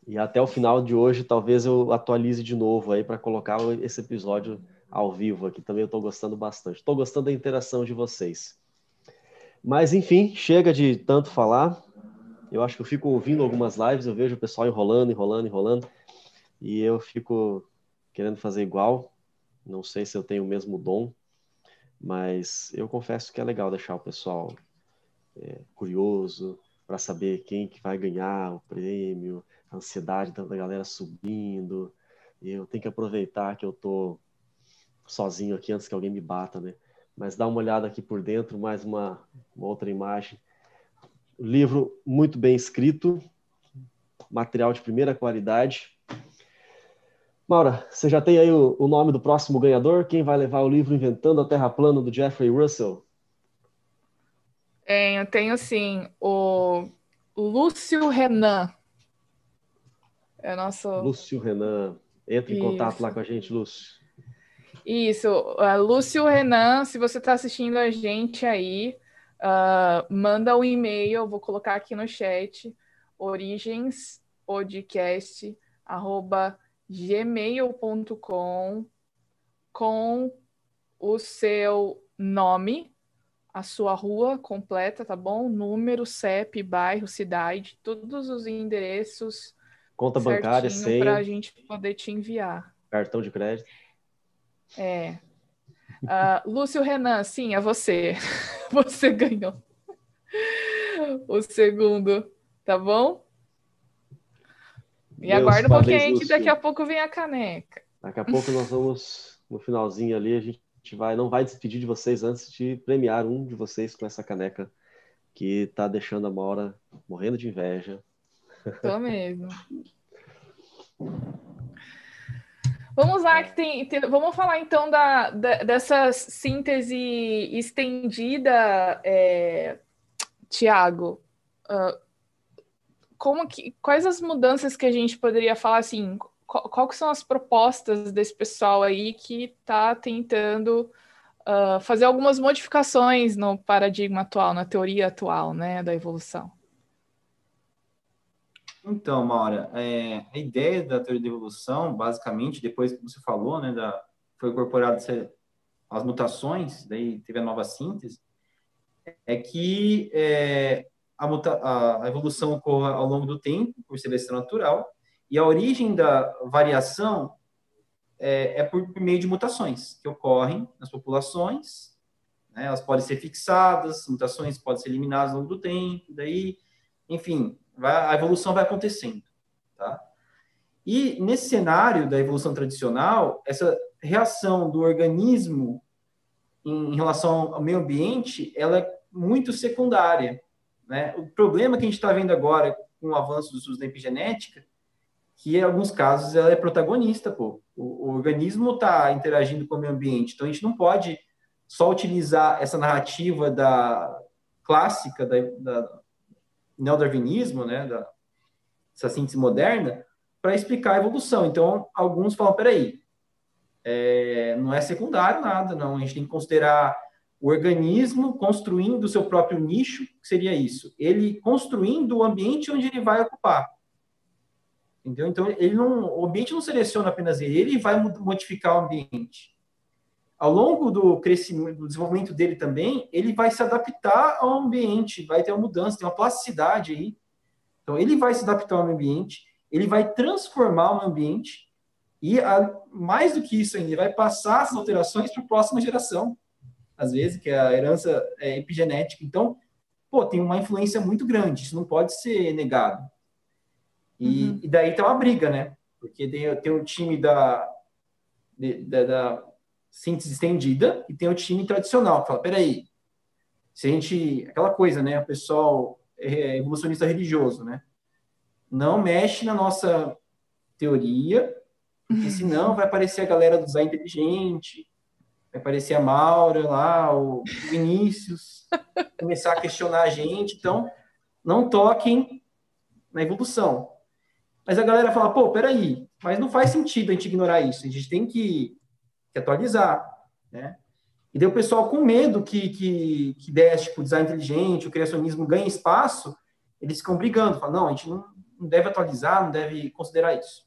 E até o final de hoje, talvez eu atualize de novo aí para colocar esse episódio ao vivo aqui. Também eu estou gostando bastante. Estou gostando da interação de vocês. Mas, enfim, chega de tanto falar. Eu acho que eu fico ouvindo algumas lives, eu vejo o pessoal enrolando, enrolando, enrolando, e eu fico querendo fazer igual. Não sei se eu tenho o mesmo dom, mas eu confesso que é legal deixar o pessoal é, curioso para saber quem que vai ganhar o prêmio, a ansiedade da galera subindo. Eu tenho que aproveitar que eu tô sozinho aqui antes que alguém me bata, né? mas dá uma olhada aqui por dentro, mais uma, uma outra imagem. Livro muito bem escrito, material de primeira qualidade. Maura, você já tem aí o, o, nome do próximo ganhador? Quem vai levar o livro Inventando a Terra Plana, do Jeffrey Russell? Tenho, tenho sim. O Lúcio Renan. É nosso. Lúcio Renan. Entra em Isso. contato lá com a gente, Lúcio. Isso, uh, Lúcio Renan, se você está assistindo a gente aí, uh, manda um e-mail, vou colocar aqui no chat, origenspodcast@gmail.com com o seu nome, a sua rua completa, tá bom? Número, CEP, bairro, cidade, todos os endereços. Conta bancária, senha. Para a gente poder te enviar. Cartão de crédito. É. Uh, Lúcio Renan, sim, é você. Você ganhou o segundo, tá bom? E aguarda um pouquinho que daqui a pouco vem a caneca. Daqui a pouco nós vamos, no finalzinho ali, a gente vai, não vai despedir de vocês antes de premiar um de vocês com essa caneca que tá deixando a Maura morrendo de inveja. Tô mesmo. Vamos lá, que tem, tem, vamos falar então da, da dessa síntese estendida, é, Tiago. Uh, como que, quais as mudanças que a gente poderia falar assim? Qual, qual são as propostas desse pessoal aí que está tentando uh, fazer algumas modificações no paradigma atual, na teoria atual, né, da evolução? Então, Maura, é, a ideia da teoria da evolução, basicamente, depois que você falou, né, da, foi incorporado as mutações, daí teve a nova síntese, é que é, a, muta, a, evolução ocorra ao longo do tempo, por seleção natural, e a origem da variação é, é por, por meio de mutações que ocorrem nas populações, né, elas podem ser fixadas, mutações podem ser eliminadas ao longo do tempo, daí, enfim, vai, a evolução vai acontecendo, tá? E nesse cenário da evolução tradicional, essa reação do organismo em, relação ao meio ambiente, ela é muito secundária, né? O problema que a gente está vendo agora com o avanço dos usos da epigenética, que em alguns casos ela é protagonista, pô. O, o organismo está interagindo com o meio ambiente, então a gente não pode só utilizar essa narrativa da clássica da, da neodarwinismo, né, da essa síntese moderna, para explicar a evolução. Então, alguns falam, peraí, é, não é secundário nada, não. A gente tem que considerar o organismo construindo o seu próprio nicho, que seria isso. Ele construindo o ambiente onde ele vai ocupar. Entendeu? Então, ele não, o ambiente não seleciona apenas ele, ele vai modificar o ambiente. Ao longo do crescimento, do desenvolvimento dele também, ele vai se adaptar ao ambiente, vai ter uma mudança, tem uma plasticidade aí. Então, ele vai se adaptar ao ambiente, ele vai transformar o ambiente e, a, mais do que isso ele vai passar essas alterações para a próxima geração, às vezes, que é a herança é, epigenética. Então, pô, tem uma influência muito grande, isso não pode ser negado. E, uhum. e daí tem uma briga, né? Porque tem, tem o time da, de, da, da, síntese estendida e tem o time tradicional, que fala, peraí, se a gente... Aquela coisa, né? O pessoal é evolucionista religioso, né? Não mexe na nossa teoria, porque senão vai aparecer a galera do design inteligente, aparecer a Maura lá, o Vinícius, começar a questionar a gente. Então, não toquem na evolução. Mas a galera fala, pô, peraí, mas não faz sentido a gente ignorar isso, a gente tem que, que atualizar, né? E daí o pessoal com medo que, que, que ideias tipo design inteligente, o criacionismo ganhe espaço, eles ficam brigando, falam, não, a gente não, não deve atualizar, não deve considerar isso.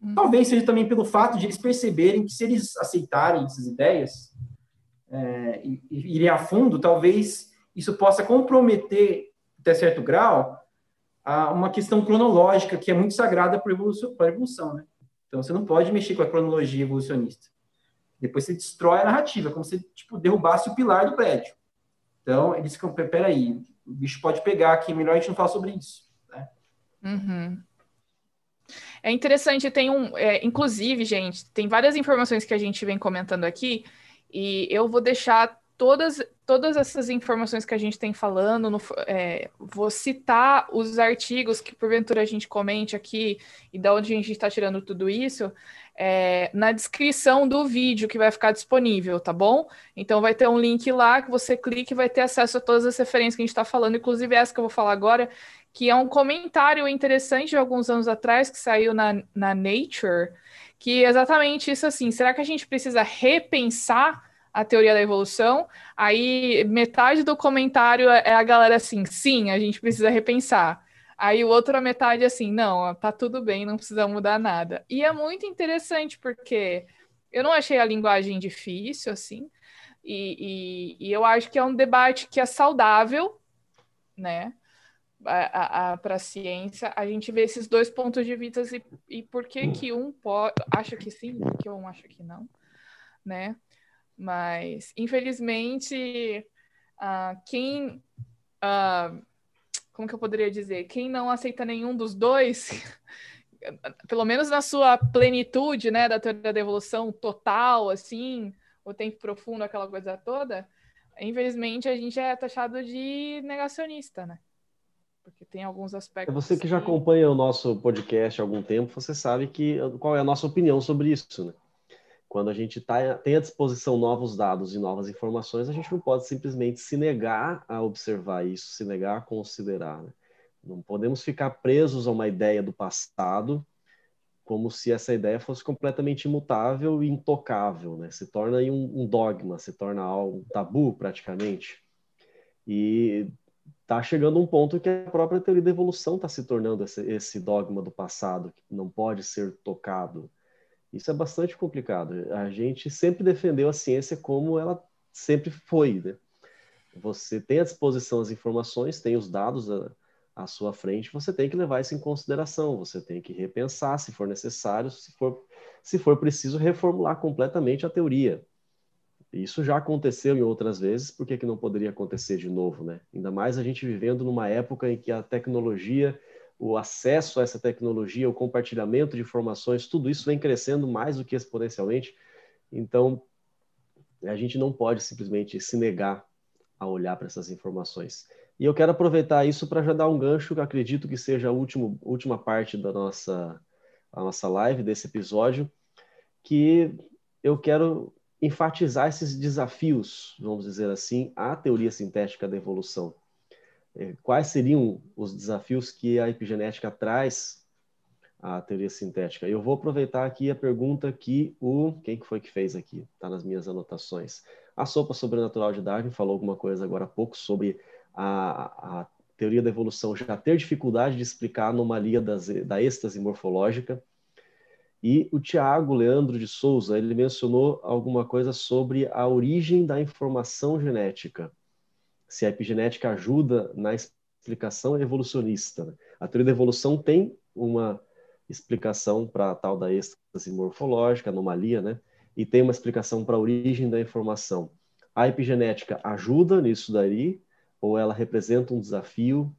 Uhum. Talvez seja também pelo fato de eles perceberem que se eles aceitarem essas ideias é, e, e irem a fundo, talvez isso possa comprometer, até certo grau, a uma questão cronológica que é muito sagrada para a evolução, evolução, né? Então, você não pode mexer com a cronologia evolucionista. Depois você destrói a narrativa, como se tipo, derrubasse o pilar do prédio. Então, eles ficam, peraí, o bicho pode pegar aqui, melhor a gente não falar sobre isso. Né? Uhum. É interessante, tem um. É, inclusive, gente, tem várias informações que a gente vem comentando aqui, e eu vou deixar todas, todas essas informações que a gente tem falando, no, é, vou citar os artigos que porventura a gente comente aqui e da onde a gente está tirando tudo isso é, na descrição do vídeo que vai ficar disponível, tá bom? Então vai ter um link lá que você clica e vai ter acesso a todas as referências que a gente está falando, inclusive essa que eu vou falar agora, que é um comentário interessante de alguns anos atrás que saiu na, na Nature, que é exatamente isso assim, será que a gente precisa repensar a teoria da evolução, aí metade do comentário é, é a galera assim, sim, a gente precisa repensar. Aí o outro a metade assim, não, tá tudo bem, não precisa mudar nada. E é muito interessante porque eu não achei a linguagem difícil, assim, e, e, e eu acho que é um debate que é saudável, né? Para a ciência, a gente vê esses dois pontos de vista e, e por que que um pode, acha que sim, que um acha que não, né? Mas, infelizmente, uh, quem. Uh, como que eu poderia dizer? Quem não aceita nenhum dos dois, pelo menos na sua plenitude, né, da teoria da evolução total, assim, o tempo profundo, aquela coisa toda, infelizmente a gente é taxado de negacionista, né? Porque tem alguns aspectos. Você que já acompanha o nosso podcast há algum tempo, você sabe que qual é a nossa opinião sobre isso, né? Quando a gente tá, tem à disposição novos dados e novas informações, a gente não pode simplesmente se negar a observar isso, se negar a considerar. Né? Não podemos ficar presos a uma ideia do passado como se essa ideia fosse completamente imutável e intocável, né? Se torna um, um dogma, se torna algo tabu praticamente. E está chegando um ponto que a própria teoria da evolução está se tornando esse, esse, dogma do passado, que não pode ser tocado. Isso é bastante complicado. A gente sempre defendeu a ciência como ela sempre foi. Né? Você tem à disposição as informações, tem os dados à, à sua frente, você tem que levar isso em consideração, você tem que repensar se for necessário, se for, se for preciso, reformular completamente a teoria. Isso já aconteceu em outras vezes, por que, que não poderia acontecer de novo, né? Ainda mais a gente vivendo numa época em que a tecnologia, o acesso a essa tecnologia, o compartilhamento de informações, tudo isso vem crescendo mais do que exponencialmente. Então, a gente não pode simplesmente se negar a olhar para essas informações. E eu quero aproveitar isso para já dar um gancho, que acredito que seja a última, última parte da nossa, a nossa live, desse episódio, que eu quero enfatizar esses desafios, vamos dizer assim, à teoria sintética da evolução. É, quais seriam os desafios que a epigenética traz à teoria sintética? Eu vou aproveitar aqui a pergunta que o quem que foi que fez aqui? Está nas minhas anotações. A sopa sobrenatural de Darwin falou alguma coisa agora há pouco sobre a, a teoria da evolução já ter dificuldade de explicar a anomalia das, da êxtase morfológica e o Tiago Leandro de Souza, ele mencionou alguma coisa sobre a origem da informação genética. Se a epigenética ajuda na explicação evolucionista. A teoria da evolução tem uma explicação para tal da êxtase morfológica, anomalia, né? E tem uma explicação para a origem da informação. A epigenética ajuda nisso daí, ou ela representa um desafio?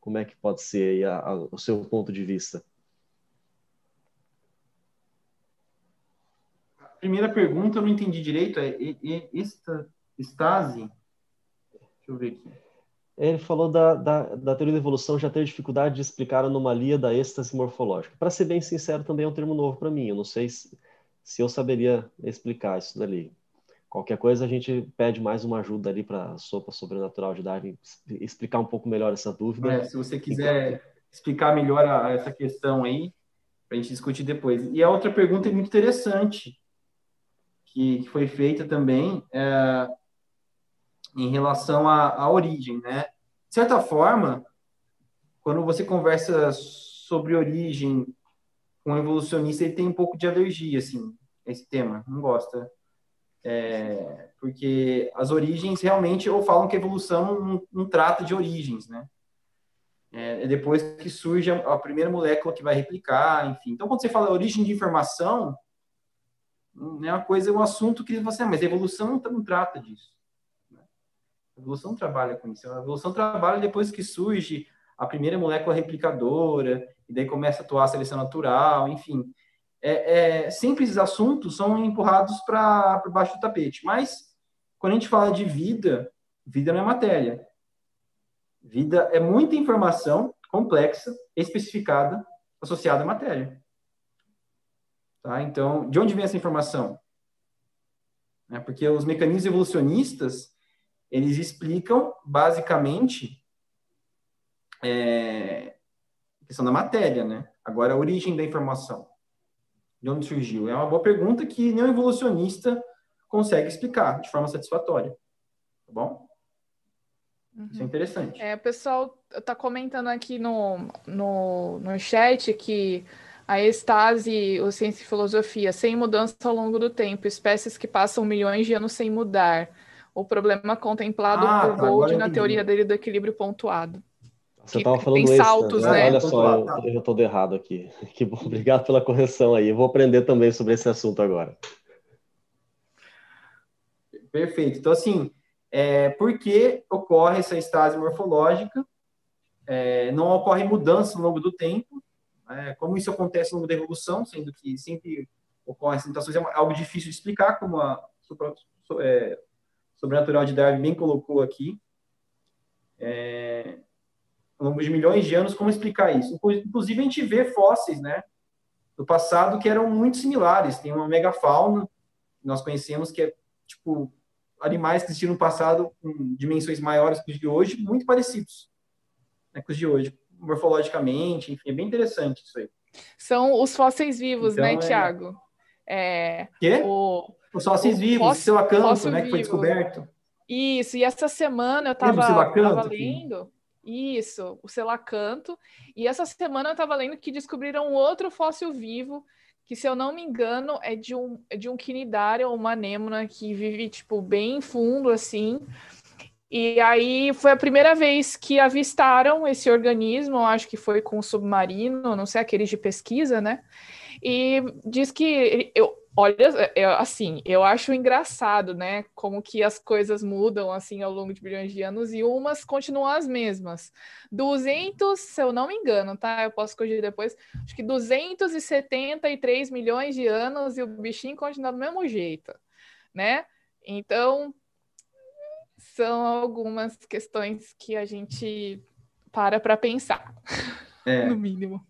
Como é que pode ser a, a, o seu ponto de vista? Primeira pergunta eu não entendi direito. É estase? Deixa eu ver aqui. Ele falou da, da, da, teoria da evolução já ter dificuldade de explicar a anomalia da êxtase morfológica. Para ser bem sincero, também é um termo novo para mim. Eu não sei se, se eu saberia explicar isso dali. Qualquer coisa, a gente pede mais uma ajuda ali para a sopa sobrenatural de Darwin explicar um pouco melhor essa dúvida. É, se você quiser então, explicar melhor a, a essa questão aí, para a gente discutir depois. E a outra pergunta é muito interessante que, que foi feita também é, em relação à, à origem, né? De certa forma, quando você conversa sobre origem com um evolucionista, ele tem um pouco de alergia, assim, esse tema, não gosta. É, porque as origens realmente, ou falam que a evolução não, não trata de origens, né? É, é depois que surge a, a, primeira molécula que vai replicar, enfim. Então, quando você fala origem de informação, é uma coisa, um assunto que você, mas a evolução não, não trata disso. Né? A evolução trabalha com isso. A evolução trabalha depois que surge a primeira molécula replicadora, e daí começa a atuar a seleção natural, enfim. É, é, esses assuntos são empurrados para baixo do tapete. Mas, quando a gente fala de vida, vida não é matéria. Vida é muita informação complexa, especificada, associada à matéria. Tá? Então, de onde vem essa informação? É porque os mecanismos evolucionistas, eles explicam, basicamente, é, a questão da matéria, né? Agora, a origem da informação. De onde surgiu? É uma boa pergunta que nenhum evolucionista consegue explicar de forma satisfatória. Tá bom? Uhum. Isso é interessante. É, o pessoal está comentando aqui no, no, no chat que a estase, o ciência e filosofia, sem mudança ao longo do tempo, espécies que passam milhões de anos sem mudar. O problema contemplado ah, por tá, Gold na teoria dele do equilíbrio pontuado. Você estava falando tem saltos, né? Olha só, eu, eu estou errado aqui. Que bom, obrigado pela correção aí. Eu vou aprender também sobre esse assunto agora. Perfeito. Então, assim, é, por que ocorre essa estase morfológica? É, não ocorre mudança ao longo do tempo, é, como isso acontece ao longo da evolução, sendo que sempre ocorrem mutações, é algo difícil de explicar, como a é, sobrenatural de Darwin bem colocou aqui. É, ao longo de milhões de anos, como explicar isso? Inclusive, a gente vê fósseis, né, do passado que eram muito similares. Tem uma megafauna que nós conhecemos que é, tipo, animais que existiram no passado com dimensões maiores que os de hoje, muito parecidos né, com os de hoje morfologicamente, enfim, é bem interessante isso aí. São os fósseis vivos, então, né, é... Tiago? É, Quê? O, os fósseis vivos, fóssil, seu acanto, né, que foi descoberto. Isso, e essa semana eu estava lendo. Isso, o selacanto. E essa semana eu estava lendo que descobriram outro fóssil vivo, que, se eu não me engano, é de um, é de um quinidário ou uma anêmona que vive, tipo, bem fundo, assim. E aí foi a primeira vez que avistaram esse organismo, acho que foi com um submarino, não sei, aqueles de pesquisa, né? E diz que eu, olha, eu, assim, eu acho engraçado, né? Como que as coisas mudam assim ao longo de bilhões de anos e umas continuam as mesmas. 200, se eu não me engano, tá? Eu posso corrigir depois. Acho que 273 milhões de anos e o bichinho continua do mesmo jeito, né? Então, são algumas questões que a gente para para pensar, é. no mínimo.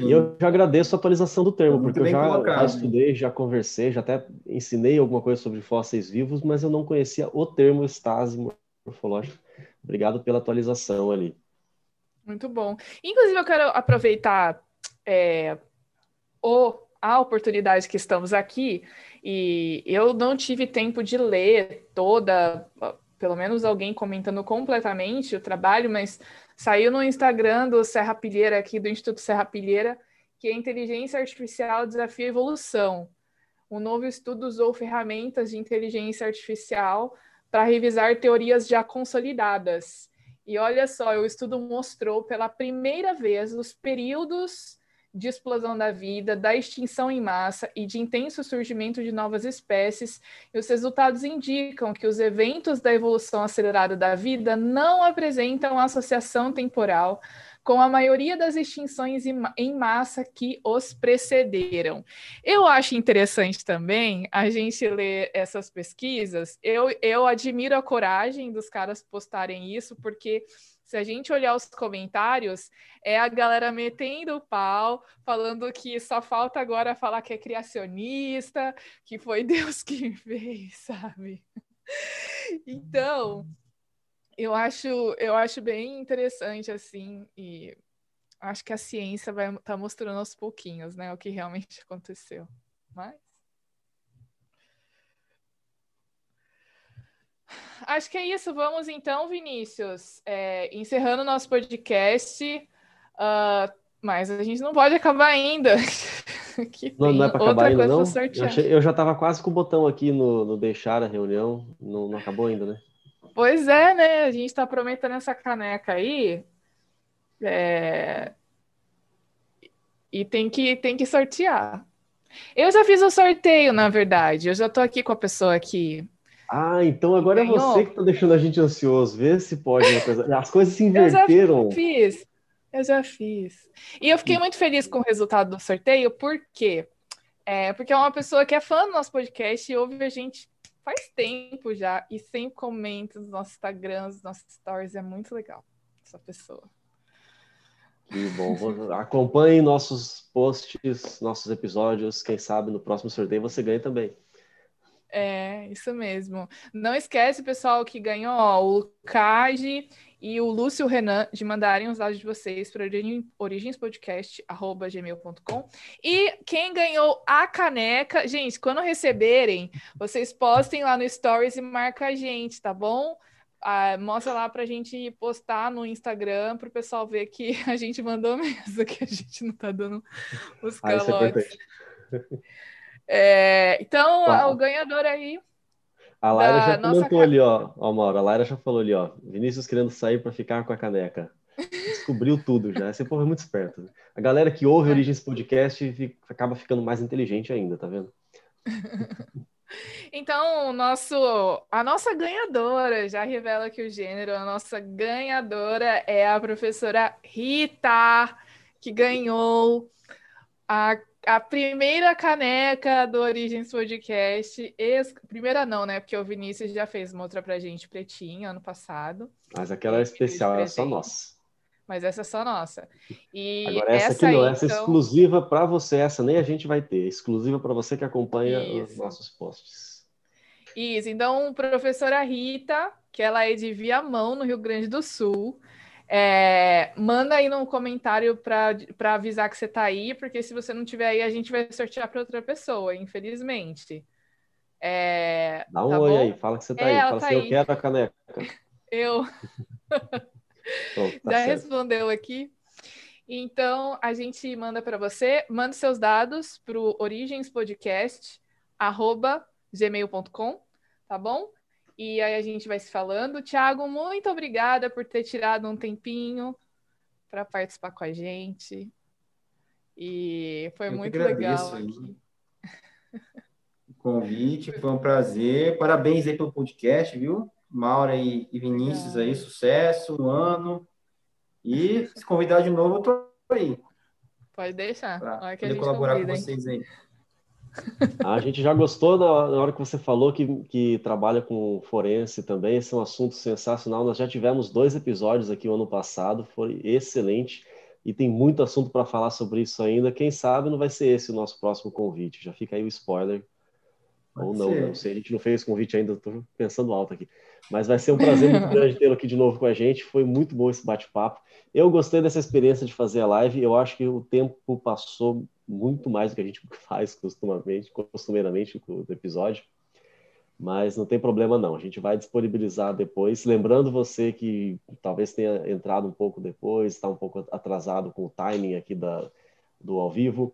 E eu já agradeço a atualização do termo, porque eu já, já, estudei, já conversei, já até ensinei alguma coisa sobre fósseis vivos, mas eu não conhecia o termo estase morfológico. Obrigado pela atualização ali. Muito bom. Inclusive, eu quero aproveitar é, o, a oportunidade que estamos aqui, e eu não tive tempo de ler toda, pelo menos alguém comentando completamente o trabalho, mas Saiu no Instagram do Serra Pilheira, aqui do Instituto Serra Pilheira, que a inteligência artificial desafia a evolução. O novo estudo usou ferramentas de inteligência artificial para revisar teorias já consolidadas. E olha só, o estudo mostrou pela primeira vez os períodos de explosão da vida, da extinção em massa e de intenso surgimento de novas espécies, e os resultados indicam que os eventos da evolução acelerada da vida não apresentam associação temporal com a maioria das extinções em massa que os precederam. Eu acho interessante também a gente ler essas pesquisas. Eu, eu admiro a coragem dos caras postarem isso, porque se a gente olhar os comentários, é a galera metendo o pau, falando que só falta agora falar que é criacionista, que foi Deus que fez, sabe? Então, eu acho, eu acho bem interessante assim e acho que a ciência vai estar tá mostrando aos pouquinhos, né, o que realmente aconteceu. Mas acho que é isso. Vamos então, Vinícius, é, encerrando nosso podcast. Uh, mas a gente não pode acabar ainda. não, não, é para acabar ainda, não? Eu, achei, eu, já estava quase com o botão aqui no, no deixar a reunião. Não, não acabou ainda, né? Pois é, né? A gente está prometendo essa caneca aí. É... E tem que, tem que sortear. Eu já fiz o sorteio, na verdade. Eu já estou aqui com a pessoa aqui ah, então agora Ganhou. é você que está deixando a gente ansioso. Vê se pode. As coisas se inverteram. Eu já fiz. Eu já fiz. E eu fiquei muito feliz com o resultado do sorteio, por quê? É, porque é uma pessoa que é fã do nosso podcast e ouve a gente faz tempo já e sempre comenta nos nossos Instagrams, nos nossos stories. É muito legal essa pessoa. Que bom. Acompanhe nossos posts, nossos episódios. Quem sabe no próximo sorteio você ganha também. É, isso mesmo. Não esquece, pessoal, que ganhou ó, o Kaji e o Lúcio Renan de mandarem os dados de vocês para origenspodcast.gmail.com. E quem ganhou a caneca, gente, quando receberem, vocês postem lá no Stories e marca a gente, tá bom? Ah, mostra lá para a gente postar no Instagram para o pessoal ver que a gente mandou mesmo, que a gente não tá dando os calotes. Ah, é então, tá. o ganhador aí. A Laira já comentou ali, ó, ó, Mauro, a Laira já falou ali, ó, Vinícius querendo sair para ficar com a caneca. Descobriu tudo já. Esse povo é muito esperto. A galera que ouve é. Origens Podcast fica, acaba ficando mais inteligente ainda, tá vendo? Então, nosso, a nossa ganhadora já revela aqui o gênero. A nossa ganhadora é a professora Rita, que ganhou a a primeira caneca do Origens Podcast. Ex... Primeira não, né? Porque o Vinícius já fez uma outra pra gente, pretinha, ano passado. Mas aquela é especial, é só nossa. Mas essa é só nossa. E Agora essa, essa aqui não, aí, essa é então... exclusiva para você, essa nem a gente vai ter, exclusiva para você que acompanha Isso. os nossos posts. Isso, então, professora Rita, que ela é de Viamão, no Rio Grande do Sul, é, manda aí no comentário para avisar que você está aí, porque se você não tiver aí, a gente vai sortear para outra pessoa, infelizmente. É, Dá um tá oi bom? aí, fala que você tá É, aí. Fala tá assim, eu aí. quero a caneca. Eu. Tá Já certo. respondeu aqui. Então, a gente manda para você, manda seus dados para o origenspodcast@gmail.com, tá bom? E aí a gente vai se falando. Tiago, muito obrigada por ter tirado um tempinho para participar com a gente. E foi Eu muito agradeço legal aqui. o convite, foi um prazer. Parabéns aí pelo podcast, viu? Maura e, e Vinícius aí, sucesso, um ano. E se convidar de novo, eu tô aí Pode deixar. para Na hora que a poder colaborar convida, com vocês aí. A gente já gostou na hora que você falou que, que trabalha com forense também. Esse é um assunto sensacional. Nós já tivemos dois episódios aqui o ano passado, foi excelente. E tem muito assunto para falar sobre isso ainda. Quem sabe não vai ser esse o nosso próximo convite. Já fica aí o spoiler. Ou Pode não, ser. não sei. A gente não fez convite ainda, estou pensando alto aqui. Mas vai ser um prazer muito grande tê-lo aqui de novo com a gente. Foi muito bom esse bate-papo. Eu gostei dessa experiência de fazer a live. Eu acho que o tempo passou muito mais do que a gente faz costumamente, costumeiramente no episódio. Mas não tem problema não. A gente vai disponibilizar depois. Lembrando você que talvez tenha entrado um pouco depois, está um pouco atrasado com o timing aqui da, do ao vivo.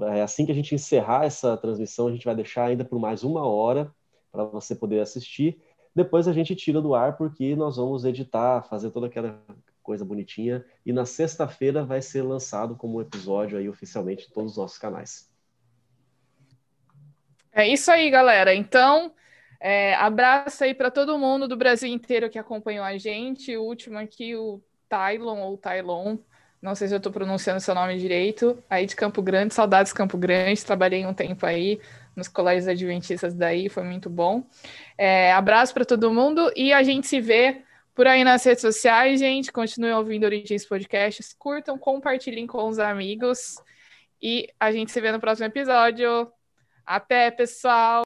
É assim que a gente encerrar essa transmissão, a gente vai deixar ainda por mais uma hora para você poder assistir. Depois a gente tira do ar porque nós vamos editar, fazer toda aquela coisa bonitinha e na sexta-feira vai ser lançado como episódio aí oficialmente em todos os nossos canais. É isso aí, galera. Então, é, abraço aí para todo mundo do Brasil inteiro que acompanhou a gente. O último aqui, o Tylon ou Tylon. Não sei se eu estou pronunciando seu nome direito. Aí de Campo Grande, saudades Campo Grande. Trabalhei um tempo aí nos colégios adventistas daí, foi muito bom. É, abraço para todo mundo e a gente se vê por aí nas redes sociais, gente. Continuem ouvindo Origens Podcasts, curtam, compartilhem com os amigos e a gente se vê no próximo episódio. Até, pessoal!